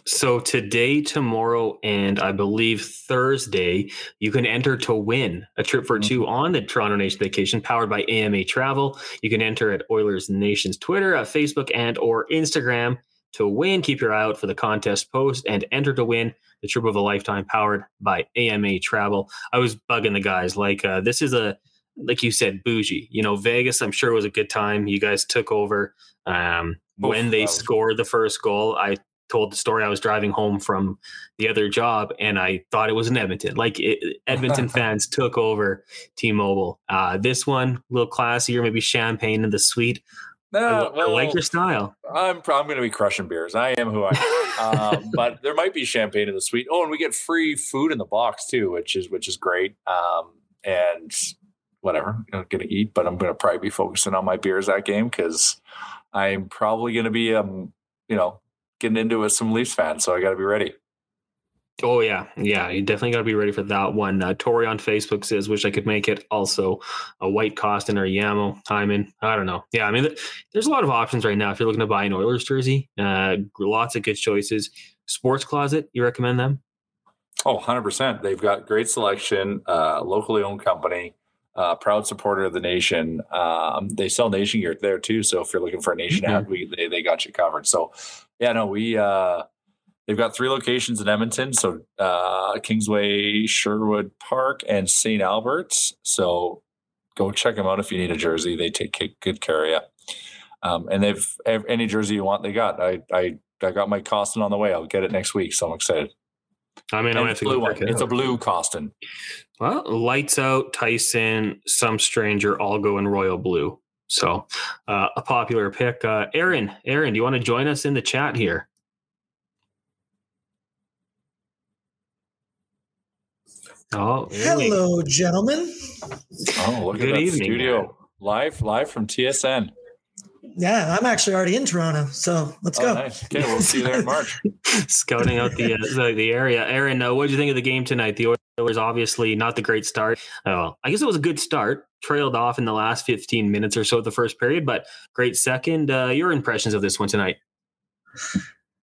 So today, tomorrow, and I believe Thursday, you can enter to win a trip for two mm-hmm. on the Toronto Nation Vacation, powered by AMA Travel. You can enter at Oilers Nation's Twitter, at Facebook, and or Instagram to win. Keep your eye out for the contest post and enter to win the trip of a lifetime, powered by AMA Travel. I was bugging the guys like uh, this is a like you said, bougie. You know, Vegas. I'm sure was a good time. You guys took over. Um, when they scored the first goal, I told the story I was driving home from the other job and I thought it was in Edmonton. Like it, Edmonton fans took over T-Mobile. Uh, this one a little classier, maybe champagne in the suite. No, I, well, I like your style. I'm I'm going to be crushing beers. I am who I am. um, but there might be champagne in the suite. Oh, and we get free food in the box too, which is which is great. Um, and whatever, I'm going to eat, but I'm going to probably be focusing on my beers that game because I'm probably going to be um, you know getting into with some Leafs fans, so I got to be ready. Oh yeah, yeah, you definitely got to be ready for that one. Uh, Tori on Facebook says, "Wish I could make it." Also, a White Kostin or Yamo Hyman. I don't know. Yeah, I mean, there's a lot of options right now. If you're looking to buy an Oilers jersey, uh, lots of good choices. Sports Closet, you recommend them? Oh, 100%. They've got great selection, uh, locally owned company, uh, proud supporter of the nation. Um, they sell nation gear there too. So if you're looking for a nation mm-hmm. ad, we, they, they got you covered. So yeah, no, we uh, they've got three locations in Edmonton, so uh, Kingsway, Sherwood Park, and St. Albert's. So go check them out if you need a jersey. They take good care of you. Um, and they've any jersey you want, they got. I I I got my Kostin on the way. I'll get it next week, so I'm excited. I mean, I'm blue one. It it's a blue Kostin. Well, lights out, Tyson, some stranger, all go in royal blue. So, uh, a popular pick. Uh, Aaron, Aaron, do you want to join us in the chat here? Oh, hello, gentlemen. Oh, look Good at that evening, studio man. live, live from TSN. Yeah, I'm actually already in Toronto, so let's oh, go. Nice. Okay, we'll see you there in March. Scouting out the, uh, the, the area. Aaron, uh, what did you think of the game tonight? The Oilers obviously not the great start. Oh, I guess it was a good start. Trailed off in the last 15 minutes or so of the first period, but great second. Uh, your impressions of this one tonight?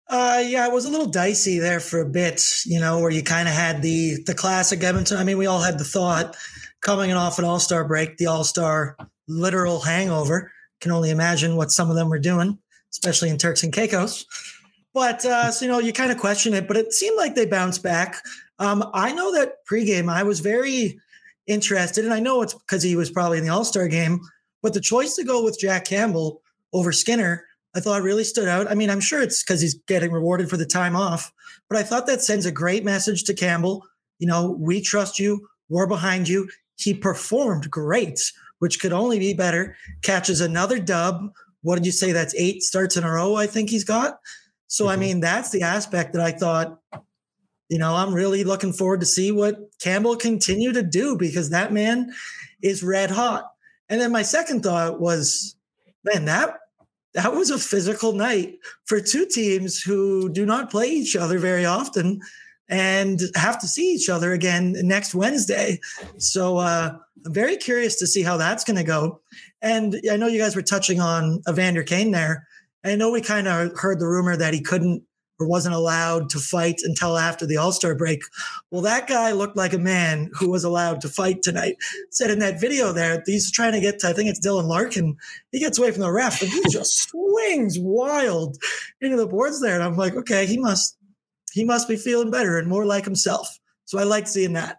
Uh, yeah, it was a little dicey there for a bit, you know, where you kind of had the the classic Edmonton. I mean, we all had the thought coming off an All Star break, the All Star literal hangover. Can only imagine what some of them were doing, especially in Turks and Caicos. But uh, so you know, you kind of question it, but it seemed like they bounced back. Um, I know that pregame, I was very interested, and I know it's because he was probably in the All Star game. But the choice to go with Jack Campbell over Skinner, I thought really stood out. I mean, I'm sure it's because he's getting rewarded for the time off, but I thought that sends a great message to Campbell. You know, we trust you. We're behind you. He performed great which could only be better, catches another dub. What did you say? That's eight starts in a row, I think he's got. So, mm-hmm. I mean, that's the aspect that I thought, you know, I'm really looking forward to see what Campbell continue to do because that man is red hot. And then my second thought was, man, that that was a physical night for two teams who do not play each other very often and have to see each other again next Wednesday. So uh, I'm very curious to see how that's going to go. And I know you guys were touching on Evander Kane there. I know we kind of heard the rumor that he couldn't or wasn't allowed to fight until after the All Star break. Well, that guy looked like a man who was allowed to fight tonight. Said in that video there, he's trying to get to, I think it's Dylan Larkin. He gets away from the ref and he just swings wild into the boards there. And I'm like, okay, he must, he must be feeling better and more like himself. So I like seeing that.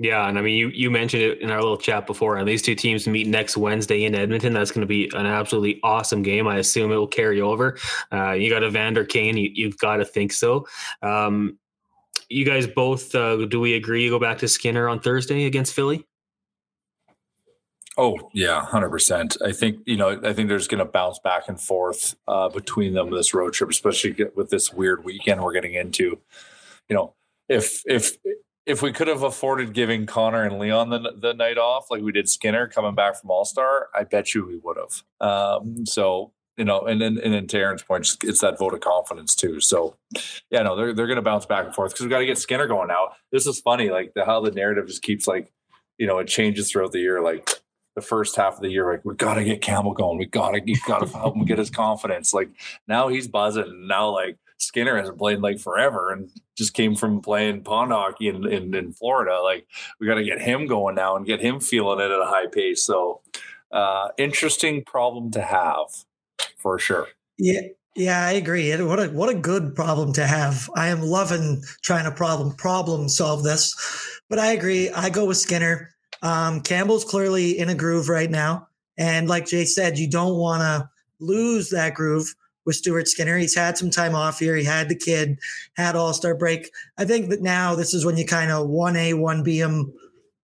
Yeah, and I mean, you you mentioned it in our little chat before, and these two teams meet next Wednesday in Edmonton. That's going to be an absolutely awesome game. I assume it will carry over. Uh, you got Evander Kane. You, have got to think so. Um, you guys both, uh, do we agree you go back to Skinner on Thursday against Philly? Oh yeah, hundred percent. I think you know. I think there's going to bounce back and forth uh, between them this road trip, especially with this weird weekend we're getting into. You know, if if if we could have afforded giving Connor and Leon the, the night off, like we did Skinner coming back from All Star, I bet you we would have. Um, so you know, and then and then to Aaron's point, it's that vote of confidence too. So yeah, no, they're they're to bounce back and forth because we got to get Skinner going now. This is funny, like the, how the narrative just keeps like, you know, it changes throughout the year. Like the first half of the year, like we got to get Campbell going. We got to, we got to help him get his confidence. Like now he's buzzing. Now like Skinner hasn't played like forever and just came from playing pond hockey in, in, in Florida. Like we got to get him going now and get him feeling it at a high pace. So uh, interesting problem to have for sure. Yeah. Yeah, I agree. What a what a good problem to have. I am loving trying to problem problem solve this, but I agree. I go with Skinner. Um, Campbell's clearly in a groove right now, and like Jay said, you don't want to lose that groove with Stuart Skinner. He's had some time off here. He had the kid, had All Star break. I think that now this is when you kind of 1A, 1B him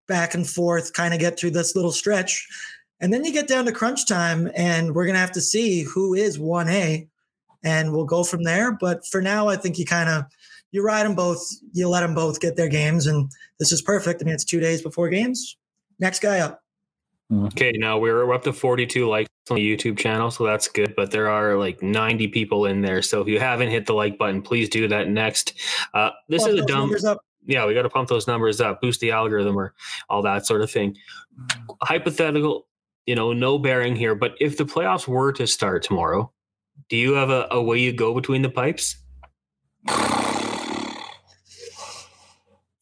back and forth, kind of get through this little stretch. And then you get down to crunch time, and we're going to have to see who is 1A, and we'll go from there. But for now, I think you kind of you ride them both, you let them both get their games, and this is perfect. I mean, it's two days before games. Next guy up. Mm-hmm. Okay, now we're up to 42 likes on the YouTube channel, so that's good. But there are like 90 people in there, so if you haven't hit the like button, please do that next. Uh, this pump is a dumb. Yeah, we got to pump those numbers up, boost the algorithm, or all that sort of thing. Hypothetical, you know, no bearing here, but if the playoffs were to start tomorrow, do you have a, a way you go between the pipes?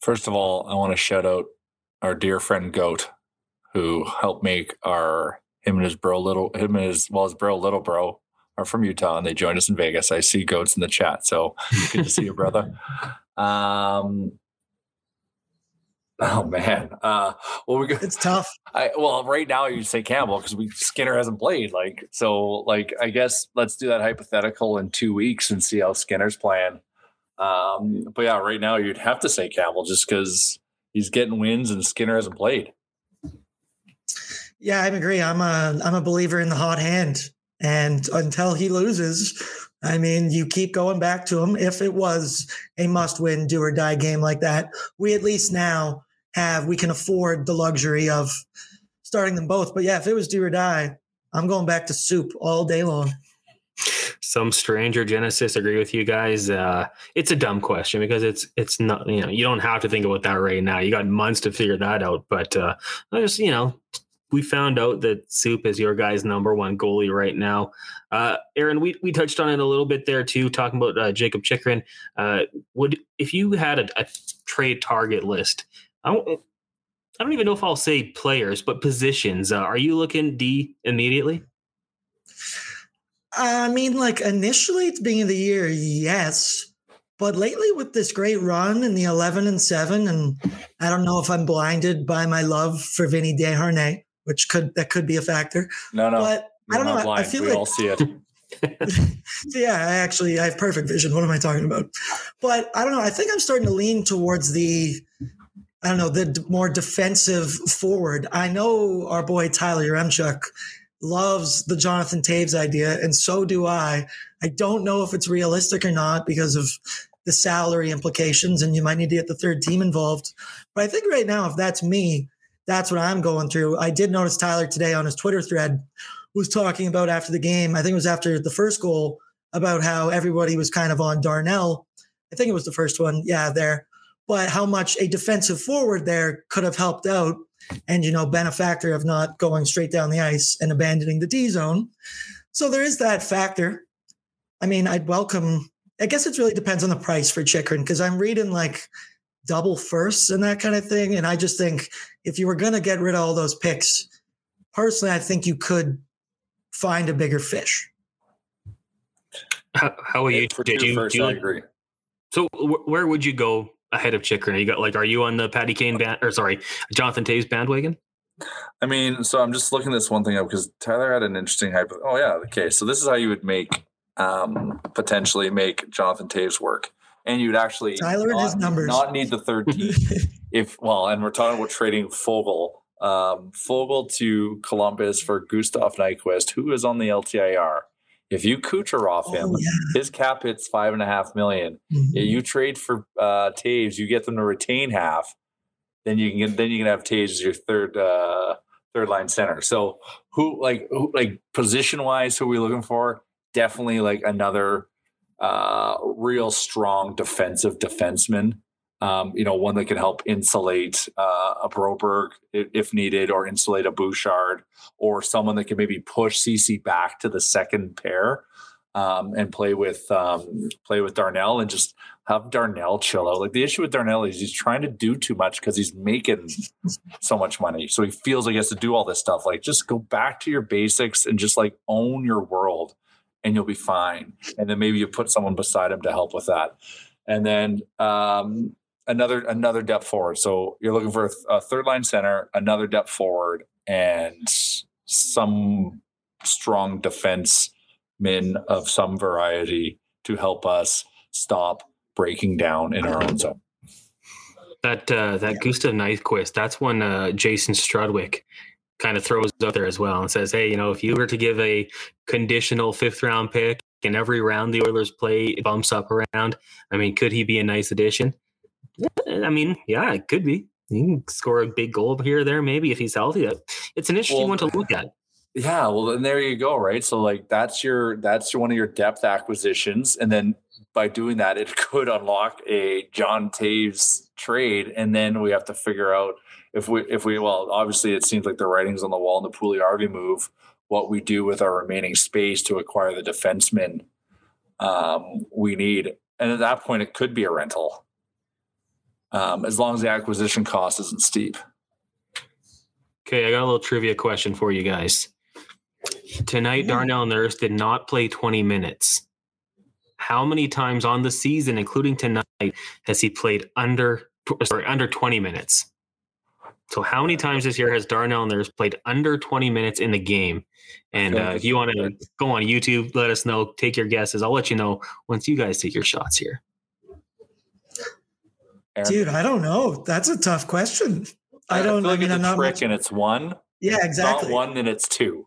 First of all, I want to shout out our dear friend Goat who helped make our him and his bro little him and his well his bro little bro are from Utah and they joined us in Vegas. I see goats in the chat, so good to see you, brother. Um, oh man, uh, well we go, it's tough. I well right now you say Campbell because we Skinner hasn't played like so like I guess let's do that hypothetical in two weeks and see how Skinner's playing. Um, but yeah, right now you'd have to say Campbell just because he's getting wins and Skinner hasn't played. Yeah, I agree. I'm a I'm a believer in the hot hand, and until he loses, I mean, you keep going back to him. If it was a must-win, do or die game like that, we at least now have we can afford the luxury of starting them both. But yeah, if it was do or die, I'm going back to soup all day long. Some stranger Genesis agree with you guys. Uh, it's a dumb question because it's it's not you know you don't have to think about that right now. You got months to figure that out. But uh, I just you know we found out that Soup is your guy's number one goalie right now. Uh, Aaron, we, we touched on it a little bit there too, talking about uh, Jakob Chychrun. Uh, would if you had a, a, trade target list? I don't, I don't even know if I'll say players, but positions. Uh, are you looking D immediately? I mean, like initially at the beginning of the year, yes. But lately, with this great run in the 11 and 7, and I don't know if I'm blinded by my love for Vinny Desharnais, which could that could be a factor. No, no. But I don't know. I, I feel we like all see it. yeah, I actually I have perfect vision. What am I talking about? But I don't know. I think I'm starting to lean towards the I don't know the d- more defensive forward. I know our boy Tyler Yaremchuk loves the Jonathan Toews idea, and so do I. I don't know if it's realistic or not because of the salary implications, and you might need to get the third team involved. But I think right now, if that's me, that's what I'm going through. I did notice Tyler today on his Twitter thread was talking about after the game. I think it was after the first goal about how everybody was kind of on Darnell. I think it was the first one. Yeah, there. But how much a defensive forward there could have helped out and, you know, been a factor of not going straight down the ice and abandoning the D zone. So there is that factor. I mean, I'd welcome, I guess it really depends on the price for Chychrun because I'm reading like double firsts and that kind of thing. And I just think if you were going to get rid of all those picks, personally, I think you could find a bigger fish. How, how are you? For Did you, first, do you I agree. so wh- where would you go ahead of Chychrun? You got like, are you on the Patty Kane band or sorry, Jonathan Toews bandwagon? I mean, so I'm just looking this one thing up because Tyler had an interesting hypo. Oh yeah, okay. So this is how you would make um, potentially make Jonathan Toews work, and you'd actually Tyler and not, his numbers. not need the third team. if well, and we're talking about trading Foegele, um, Foegele to Columbus for Gustav Nyquist, who is on the LTIR. If you Kucher off him, Oh, yeah. his cap hits five and a half million. Mhm. You trade for uh, Toews, you get them to retain half. Then you can get, then you can have Toews as your third uh, third line center. So who like who, like position wise, who are we looking for? Definitely like another uh, real strong defensive defenseman. Um, you know, one that can help insulate uh, a Broberg if, needed, or insulate a Bouchard, or someone that can maybe push CC back to the second pair um, and play with um, play with Darnell and just have Darnell chill out. Like the issue with Darnell is he's trying to do too much because he's making so much money. So he feels like he has to do all this stuff. Like just go back to your basics and just like own your world and you'll be fine. And then maybe you put someone beside him to help with that. And then um, another another depth forward. So you're looking for a, th- a third line center, another depth forward, and some strong defense men of some variety to help us stop breaking down in our own zone. That uh, that Gustav Nyquist, that's when uh, Jason Strudwick kind of throws out there as well and says, hey, you know, if you were to give a conditional fifth round pick in every round the Oilers play, bumps up around. I mean, could he be a nice addition? I mean, yeah, it could be. He can score a big goal here or there, maybe if he's healthy. It's an interesting Well, one to look at. Yeah, well, then there you go, right? So like that's your that's one of your depth acquisitions, and then by doing that, it could unlock a John Toews trade, and then we have to figure out if we if we well, obviously it seems like the writing's on the wall in the Puljujarvi move. What we do with our remaining space to acquire the defenseman um, we need, and at that point, it could be a rental, um, as long as the acquisition cost isn't steep. Okay, I got a little trivia question for you guys. Tonight, Darnell Nurse did not play 20 minutes. How many times on the season, including tonight, has he played under sorry under 20 minutes? So, how many times this year has Darnell Nurse played under 20 minutes in the game? And uh, if you want to go on YouTube, let us know. Take your guesses. I'll let you know once you guys take your shots here. Dude, I don't know. That's a tough question. I don't. feel I, like mean, it's I'm a not trick, much, and it's one. Yeah, exactly. Not one, and it's two.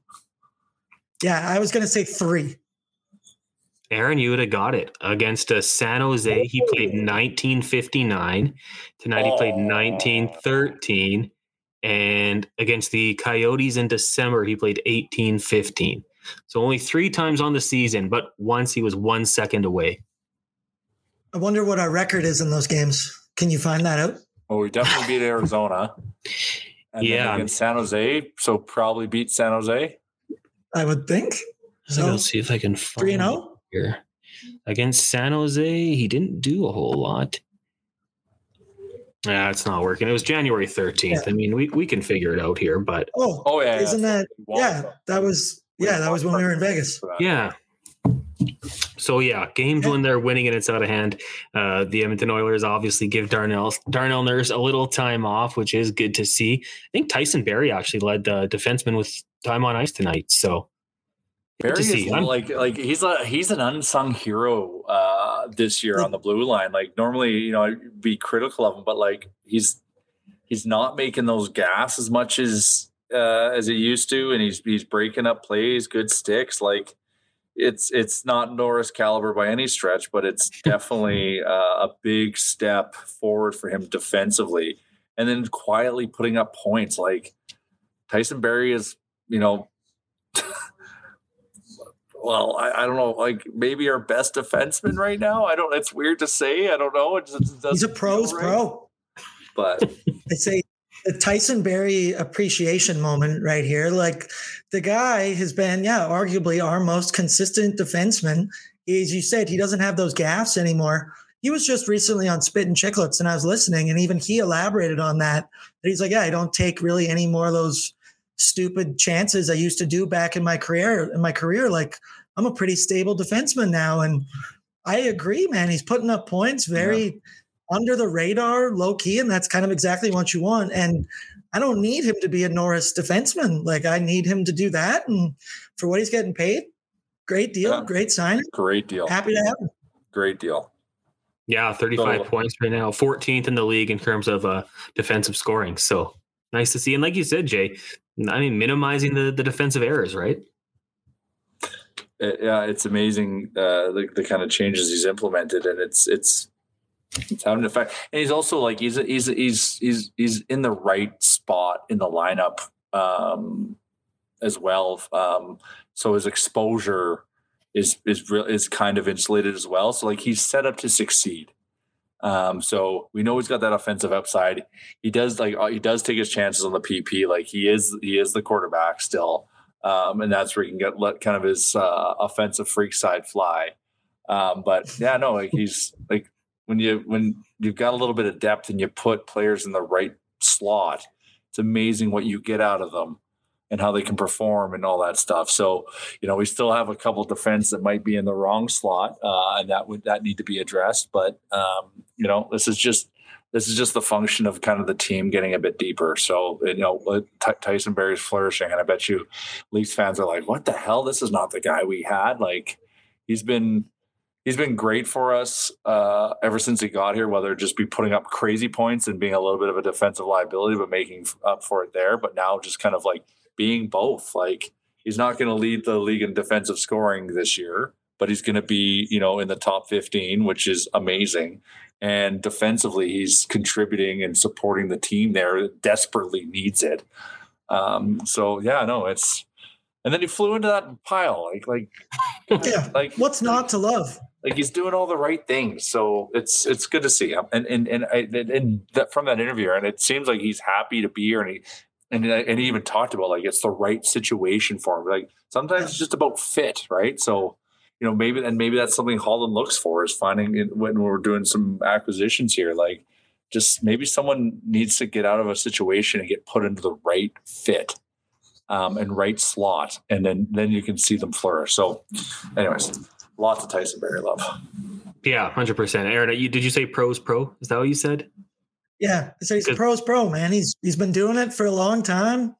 Yeah, I was going to say three. Aaron, you would have got it against uh, San Jose. He played 1959. Tonight he played Oh. 1913, and against the Coyotes in December he played 1815. So only three times on the season, but once he was one second away. I wonder what our record is in those games. Can you find that out? Well, we definitely beat Arizona. And Yeah. then against San Jose, so probably beat San Jose. I would think. So So I'll see if I can three and find zero. here. Against San Jose, he didn't do a whole lot. Yeah, it's not working. It was January 13th. I mean, we, we can figure it out here, but Oh, Oh yeah, isn't yeah. that? Yeah, that was. Yeah, that was when we were in Vegas. yeah. So yeah, games when they're winning and it's out of hand. Uh, the Edmonton Oilers obviously give Darnell Darnell Nurse a little time off, which is good to see. I think Tyson Barrie actually led the defenseman with time on ice tonight. So good Barrie is like like he's a he's an unsung hero uh this year on the blue line. Like normally, you know, I'd be critical of him, but like he's he's not making those gas as much as uh as he used to, and he's he's breaking up plays, good sticks. Like it's it's not Norris caliber by any stretch, but it's definitely uh, a big step forward for him defensively, and then quietly putting up points. Like Tyson Barrie is, you know, well, I, I don't know, like maybe our best defenseman right now. I don't. It's weird to say. I don't know. It just doesn't He's a pros right. pro. But I say the Tyson Barrie appreciation moment right here. Like the guy has been, yeah, arguably our most consistent defenseman. As you said, he doesn't have those gaffes anymore. He was just recently on Spit and Chicklets, and I was listening, and even he elaborated on that. That he's like, yeah, I don't take really any more of those stupid chances I used to do back in my career. In my career, like I'm a pretty stable defenseman now, and I agree, man. He's putting up points, very under the radar, low key, and that's kind of exactly what you want. And I don't need him to be a Norris defenseman. Like I need him to do that, and for what he's getting paid, great deal, Yeah. great signing. great deal. Happy to have him. Great deal. yeah, 35 So- points right now, 14th in the league in terms of uh, defensive scoring. So nice to see. And like you said, Jay, I mean, minimizing the, the defensive errors, right? It- yeah, it's amazing uh, the the kind of changes he's implemented, and it's it's it's having an effect. And he's also like he's he's he's he's he's in the right spot in the lineup um, as well. Um, so his exposure is is real is kind of insulated as well. So like he's set up to succeed. Um, so we know he's got that offensive upside. He does like uh, he does take his chances on the PP. Like he is he is the quarterback still, um, and that's where he can get let kind of his uh, offensive freak side fly. Um, but yeah, no, like he's like when you when you've got a little bit of depth and you put players in the right slot, it's amazing what you get out of them and how they can perform and all that stuff. So, you know, we still have a couple defense that might be in the wrong slot, uh, and that would that need to be addressed. But um, you know, this is just this is just the function of kind of the team getting a bit deeper. So, you know, Ty- Tyson Barrie's flourishing, and I bet you Leafs fans are like, "What the hell? This is not the guy we had." Like, he's been he's been great for us uh, ever since he got here. Whether it just be putting up crazy points and being a little bit of a defensive liability, but making up for it there. But now just kind of like being both. Like he's not going to lead the league in defensive scoring this year, but he's going to be you know in the top fifteen, which is amazing. And defensively, he's contributing and supporting the team there. Desperately needs it. Um, so yeah, no, it's. And then he flew into that pile, like like Yeah. like What's not to love? like he's doing all the right things. So it's it's good to see him. And and and I, and- that from that interview, and it seems like he's happy to be here. And he and and he even talked about like it's the right situation for him. Like sometimes it's just about fit, right? So you know maybe and maybe that's something Holland looks for is finding it when we're doing some acquisitions here, like. Just maybe someone needs to get out of a situation and get put into the right fit um, and right slot, and then then you can see them flourish. So, anyways, lots of Tyson Barrie love. Yeah, 100%. Aaron, you, did you say pros pro? Is that what you said? Yeah. So he's a pros pro, man. He's he's been doing it for a long time.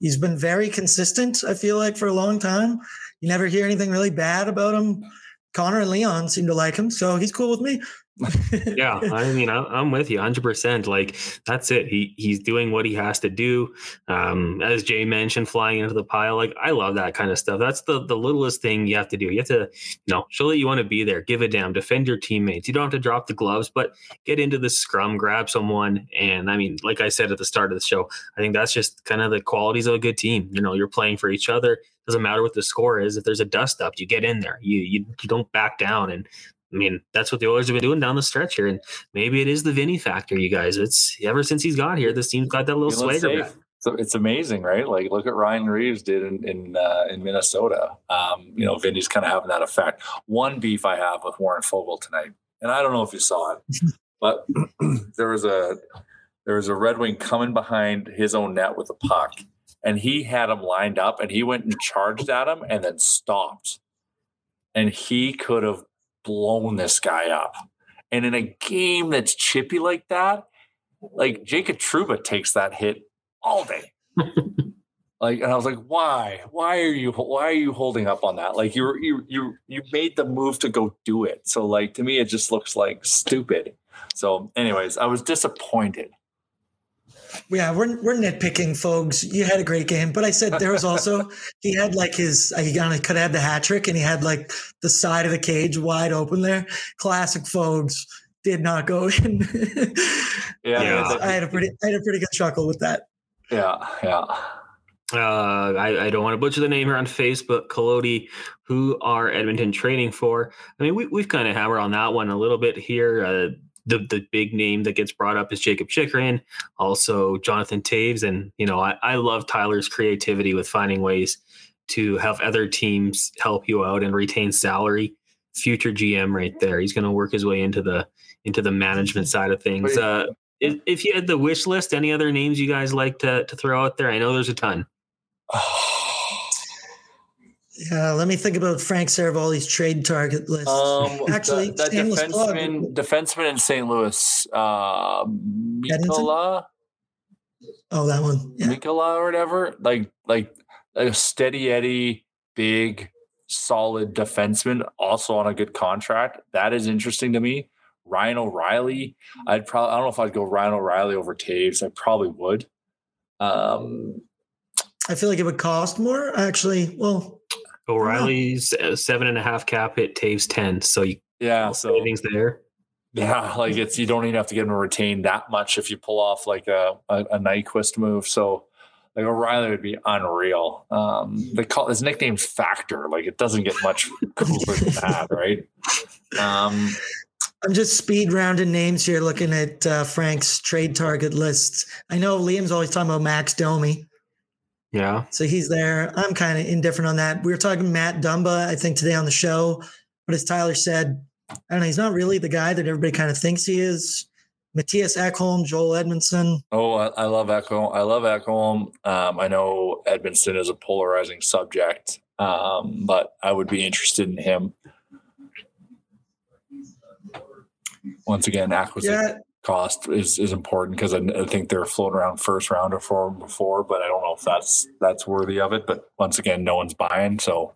He's been very consistent, I feel like, for a long time. You never hear anything really bad about him. Connor and Leon seem to like him, so he's cool with me. Yeah, I mean, I'm with you 100%. Like, that's it. He He's doing what he has to do. Um, as Jay mentioned, flying into the pile. Like, I love that kind of stuff. That's the, the littlest thing you have to do. You have to, you know, show that you want to be there, give a damn, defend your teammates. You don't have to drop the gloves, but get into the scrum, grab someone. And I mean, like I said at the start of the show, I think that's just kind of the qualities of a good team. You know, you're playing for each other. Doesn't matter what the score is. If there's a dust up, you get in there. You you, you don't back down. And I mean, that's what the Oilers have been doing down the stretch here. And maybe it is the Vinny factor, you guys. It's ever since he's got here, this team's got that little swagger back. So it's amazing, right? Like, look at Ryan Reaves did in in, uh, in Minnesota. Um, you know, Vinny's kind of having that effect. One beef I have with Warren Foegele tonight, and I don't know if you saw it, but there was a there was a Red Wing coming behind his own net with a puck, and he had him lined up, and he went and charged at him, and then stopped, and he could have blown this guy up. And in a game that's chippy like that, like Jacob Trouba takes that hit all day. like, and I was like, why? Why are you? Why are you holding up on that? Like, you you you you made the move to go do it. So, like to me, it just looks like stupid. So, anyways, I was disappointed. Yeah, we're we're nitpicking, folks. You had a great game, but I said there was also he had like his he kind of could have had the hat trick, and he had like the side of the cage wide open there. Classic, folks did not go in. yeah, yeah. I had a pretty I had a pretty good chuckle with that. Yeah, yeah. Uh, I, I, don't want to butcher the name here on Facebook. Colodi, who are Edmonton training for? I mean, we, we've kind of hammered on that one a little bit here. Uh, the the big name that gets brought up is Jacob Chychrun, also Jonathan Toews, and you know I, I love Tyler's creativity with finding ways to have other teams help you out and retain salary. Future GM right there. He's going to work his way into the into the management side of things. Uh, if, if you had the wish list, any other names you guys like to to throw out there? I know there's a ton. Yeah, let me think about Frank Seravalli's trade target list. Um, Actually, the, the defenseman, defenseman in St. Louis, uh, Mikkola. Oh, that one, yeah. Mikkola or whatever. Like, like a steady Eddie, big, solid defenseman, also on a good contract. That is interesting to me. Ryan O'Reilly. I'd probably I don't know if I'd go Ryan O'Reilly over Toews. I probably would. Um, I feel like it would cost more. Actually, well, O'Reilly's seven and a half cap hit, Toews ten. So you yeah, so savings there. Yeah, like it's you don't even have to get him to retain that much if you pull off like a a, a Nyquist move. So like O'Reilly would be unreal. Um, they call his nickname Factor. Like it doesn't get much cooler than that, right? Um, I'm just speed rounding names here, looking at uh, Frank's trade target list. I know Liam's always talking about Max Domi. Yeah. So he's there. I'm kind of indifferent on that. We were talking Matt Dumba, I think, today on the show. But as Tyler said, I don't know, he's not really the guy that everybody kind of thinks he is. Mattias Ekholm, Joel Edmundson. Oh, I, I love Ekholm. I love Ekholm. Um, I know Edmundson is a polarizing subject, um, but I would be interested in him. Once again, acquisition. Yeah cost is is important because I, I, think they're floating around first rounder for them before, but I don't know if that's that's worthy of it. But once again, no one's buying. So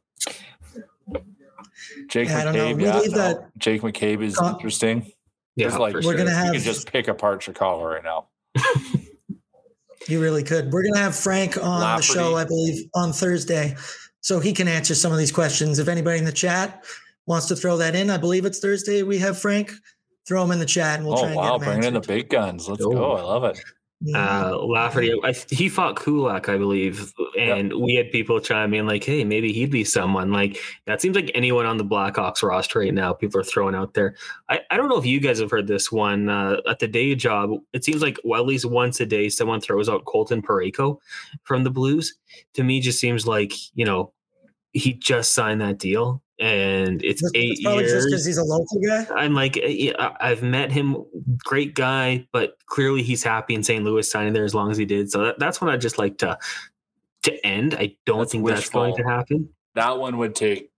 Jake yeah, McCabe, yeah, no. that Jake McCabe is uh, interesting. Yeah, like we're sure. gonna have you can just pick apart Chicago right now. you really could. We're gonna have Frank on Lafferty. the show, I believe, on Thursday, so he can answer some of these questions. If anybody in the chat wants to throw that in, I believe it's Thursday. We have Frank throw them in the chat and we'll oh, try and wow, get them bringing in the big guns. Let's go. I love it. Uh, Lafferty, I, he fought Kulak, I believe, and yep. we had people chime in like, "Hey, maybe he'd be someone." Like that seems like anyone on the Blackhawks roster right now. People are throwing out there. I, I don't know if you guys have heard this one uh, at the day job. It seems like well, at least once a day, someone throws out Colton Parayko from the Blues. To me, just seems like you know he just signed that deal and it's that's, eight that's years. Just because he's a local guy. I'm like, eh, I've met him, great guy, but clearly he's happy in St. Louis signing there as long as he did. So that, that's when I just like to to end. I don't that's think that's going to happen. That one would take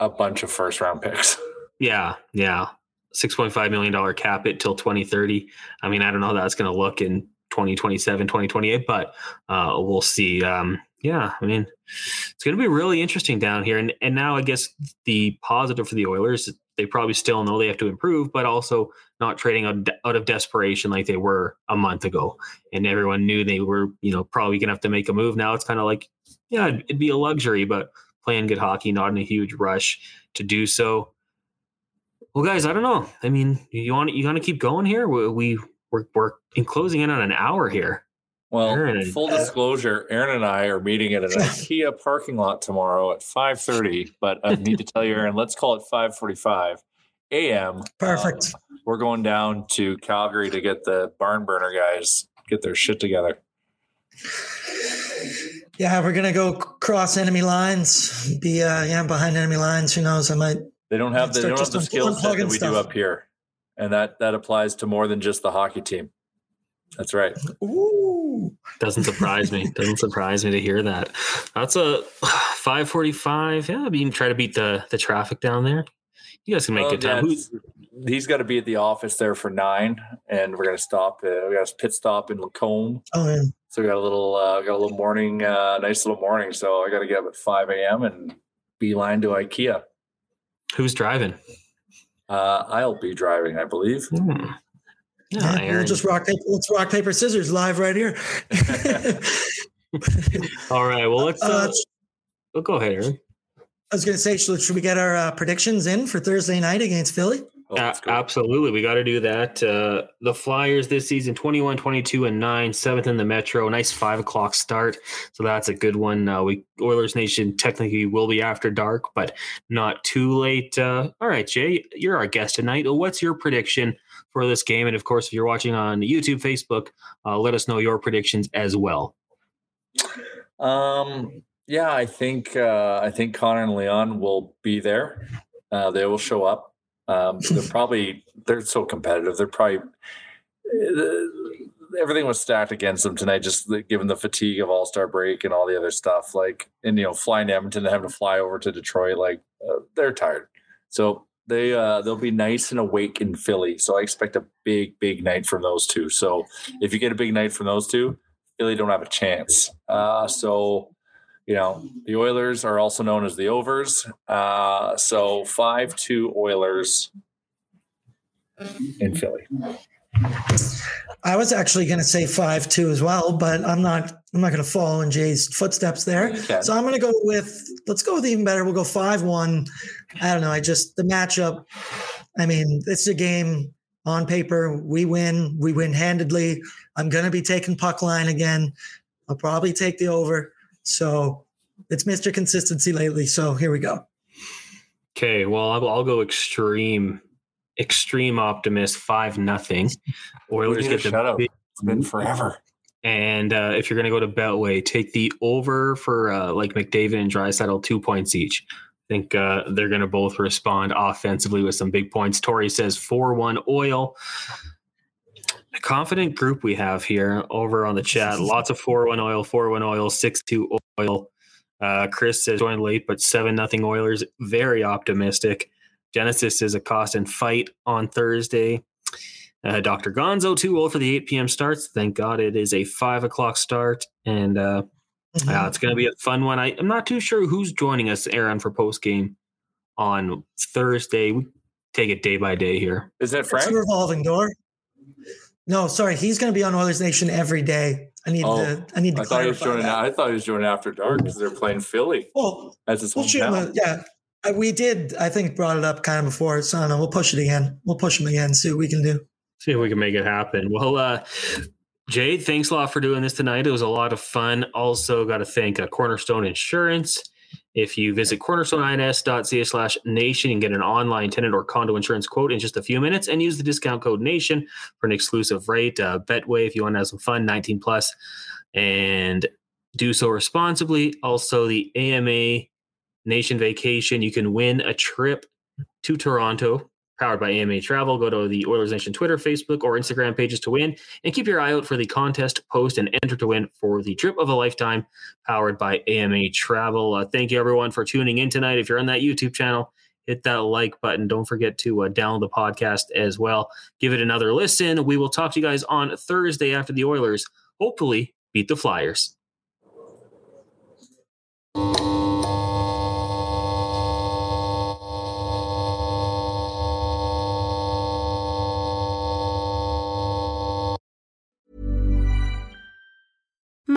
a bunch of first round picks. Yeah, yeah, six point five million dollar cap it till twenty thirty. I mean, I don't know how that's going to look in 2027, 2028, but uh, we'll see. Um, yeah, I mean, it's going to be really interesting down here. And and now I guess the positive for the Oilers, they probably still know they have to improve, but also not trading out, out of desperation like they were a month ago. And everyone knew they were, you know, probably gonna have to make a move. Now it's kind of like, yeah, it'd be a luxury, but playing good hockey, not in a huge rush to do so. Well, guys, I don't know. I mean, you want you want to keep going here? We we're we're in closing in on an hour here. Well, Aaron, full disclosure, Aaron and I are meeting at an IKEA parking lot tomorrow at 5:30, but I need to tell you Aaron, let's call it 5:45 a.m. Perfect. Uh, we're going down to Calgary to get the barn burner guys get their shit together. Yeah, we're gonna go cross enemy lines. Be uh, yeah behind enemy lines. Who knows? I might. They don't have the, they don't have the skill set that we stuff. do up here, and that that applies to more than just the hockey team. That's right. Ooh. Doesn't surprise me. Doesn't surprise me to hear that. That's a 545. Yeah, I mean, try to beat the the traffic down there. You guys can make well, good time. Yeah, he's got to be at the office there for nine, and we're gonna stop. Uh, we got a pit stop in Lacombe. Oh, yeah. So we got a little, uh, got a little morning, uh, nice little morning. So I got to get up at five a.m. and beeline to IKEA. Who's driving? Uh, I'll be driving, I believe. Yeah, yeah we'll just rock paper. Let's rock paper scissors live right here. All right. Well, let's. Uh, uh, go ahead, Aaron. I was going to say, should, should we get our uh, predictions in for Thursday night against Philly? Oh, absolutely. We got to do that. Uh, the Flyers this season 21, 22, and 9, seventh in the Metro. Nice five o'clock start. So that's a good one. Uh, we Oilers Nation technically will be after dark, but not too late. Uh, all right, Jay, you're our guest tonight. What's your prediction for this game. And of course, if you're watching on YouTube, Facebook, uh, let us know your predictions as well. Um, yeah, I think uh, I think Connor and Leon will be there. Uh, they will show up. Um, they're probably they're so competitive. They're probably uh, everything was stacked against them tonight. Just given the fatigue of All Star break and all the other stuff, like and you know flying to Edmonton and having to fly over to Detroit, like uh, they're tired. So they uh, they'll be nice and awake in Philly. So I expect a big big night from those two. So if you get a big night from those two, Philly don't have a chance. Uh, so you know the Oilers are also known as the overs. Uh, so five two Oilers in Philly. I was actually going to say five two as well, but I'm not. I'm not going to follow in Jay's footsteps there. So I'm going to go with. Let's go with even better. We'll go five one. I don't know. I just the matchup. I mean, it's a game on paper. We win. We win handedly. I'm going to be taking puck line again. I'll probably take the over. So it's Mr. Consistency lately. So here we go. Okay. Well, I'll, I'll go extreme extreme optimist, five nothing. Oilers get the big, It's been forever. And uh, if you're going to go to Betway, take the over for uh, like McDavid and Draisaitl, two points each. I think uh, they're going to both respond offensively with some big points. Tori says 4 1 oil. A confident group we have here over on the chat. Lots of 4 1 oil, 4 1 oil, 6 2 oil. Uh, Chris says joined late, but 7 nothing Oilers. Very optimistic. Genesis is a Kostin fight on Thursday. Uh, Dr. Gonzo, too old for the 8 p.m. starts. Thank God it is a 5 o'clock start. And uh, mm-hmm. uh, it's going to be a fun one. I, am not too sure who's joining us, Aaron, for post game on Thursday. We take it day by day here. Is that Frank? It's a revolving door. No, sorry. He's going to be on Oilers Nation every day. I need oh, to. I need to. I thought he was joining. I thought he was joining after dark because they're playing Philly. Well, as his we'll yeah, we did, I think, brought it up kind of before. So I don't know. We'll push it again. We'll push them again. See what we can do. See if we can make it happen. Well, uh, Jade, thanks a lot for doing this tonight. It was a lot of fun. Also, got to thank uh, Cornerstone Insurance. If you visit cornerstoneins.ca slash nation and get an online tenant or condo insurance quote in just a few minutes and use the discount code nation for an exclusive rate. Uh, Betway, if you want to have some fun, 19 plus, and do so responsibly. Also, the AMA Nation Vacation. You can win a trip to Toronto powered by AMA Travel. Go to the Oilers Nation Twitter, Facebook, or Instagram pages to win. And keep your eye out for the contest post and enter to win for the trip of a lifetime powered by AMA Travel. Uh, thank you, everyone, for tuning in tonight. If you're on that YouTube channel, hit that like button. Don't forget to uh, download the podcast as well. Give it another listen. We will talk to you guys on Thursday after the Oilers hopefully beat the Flyers.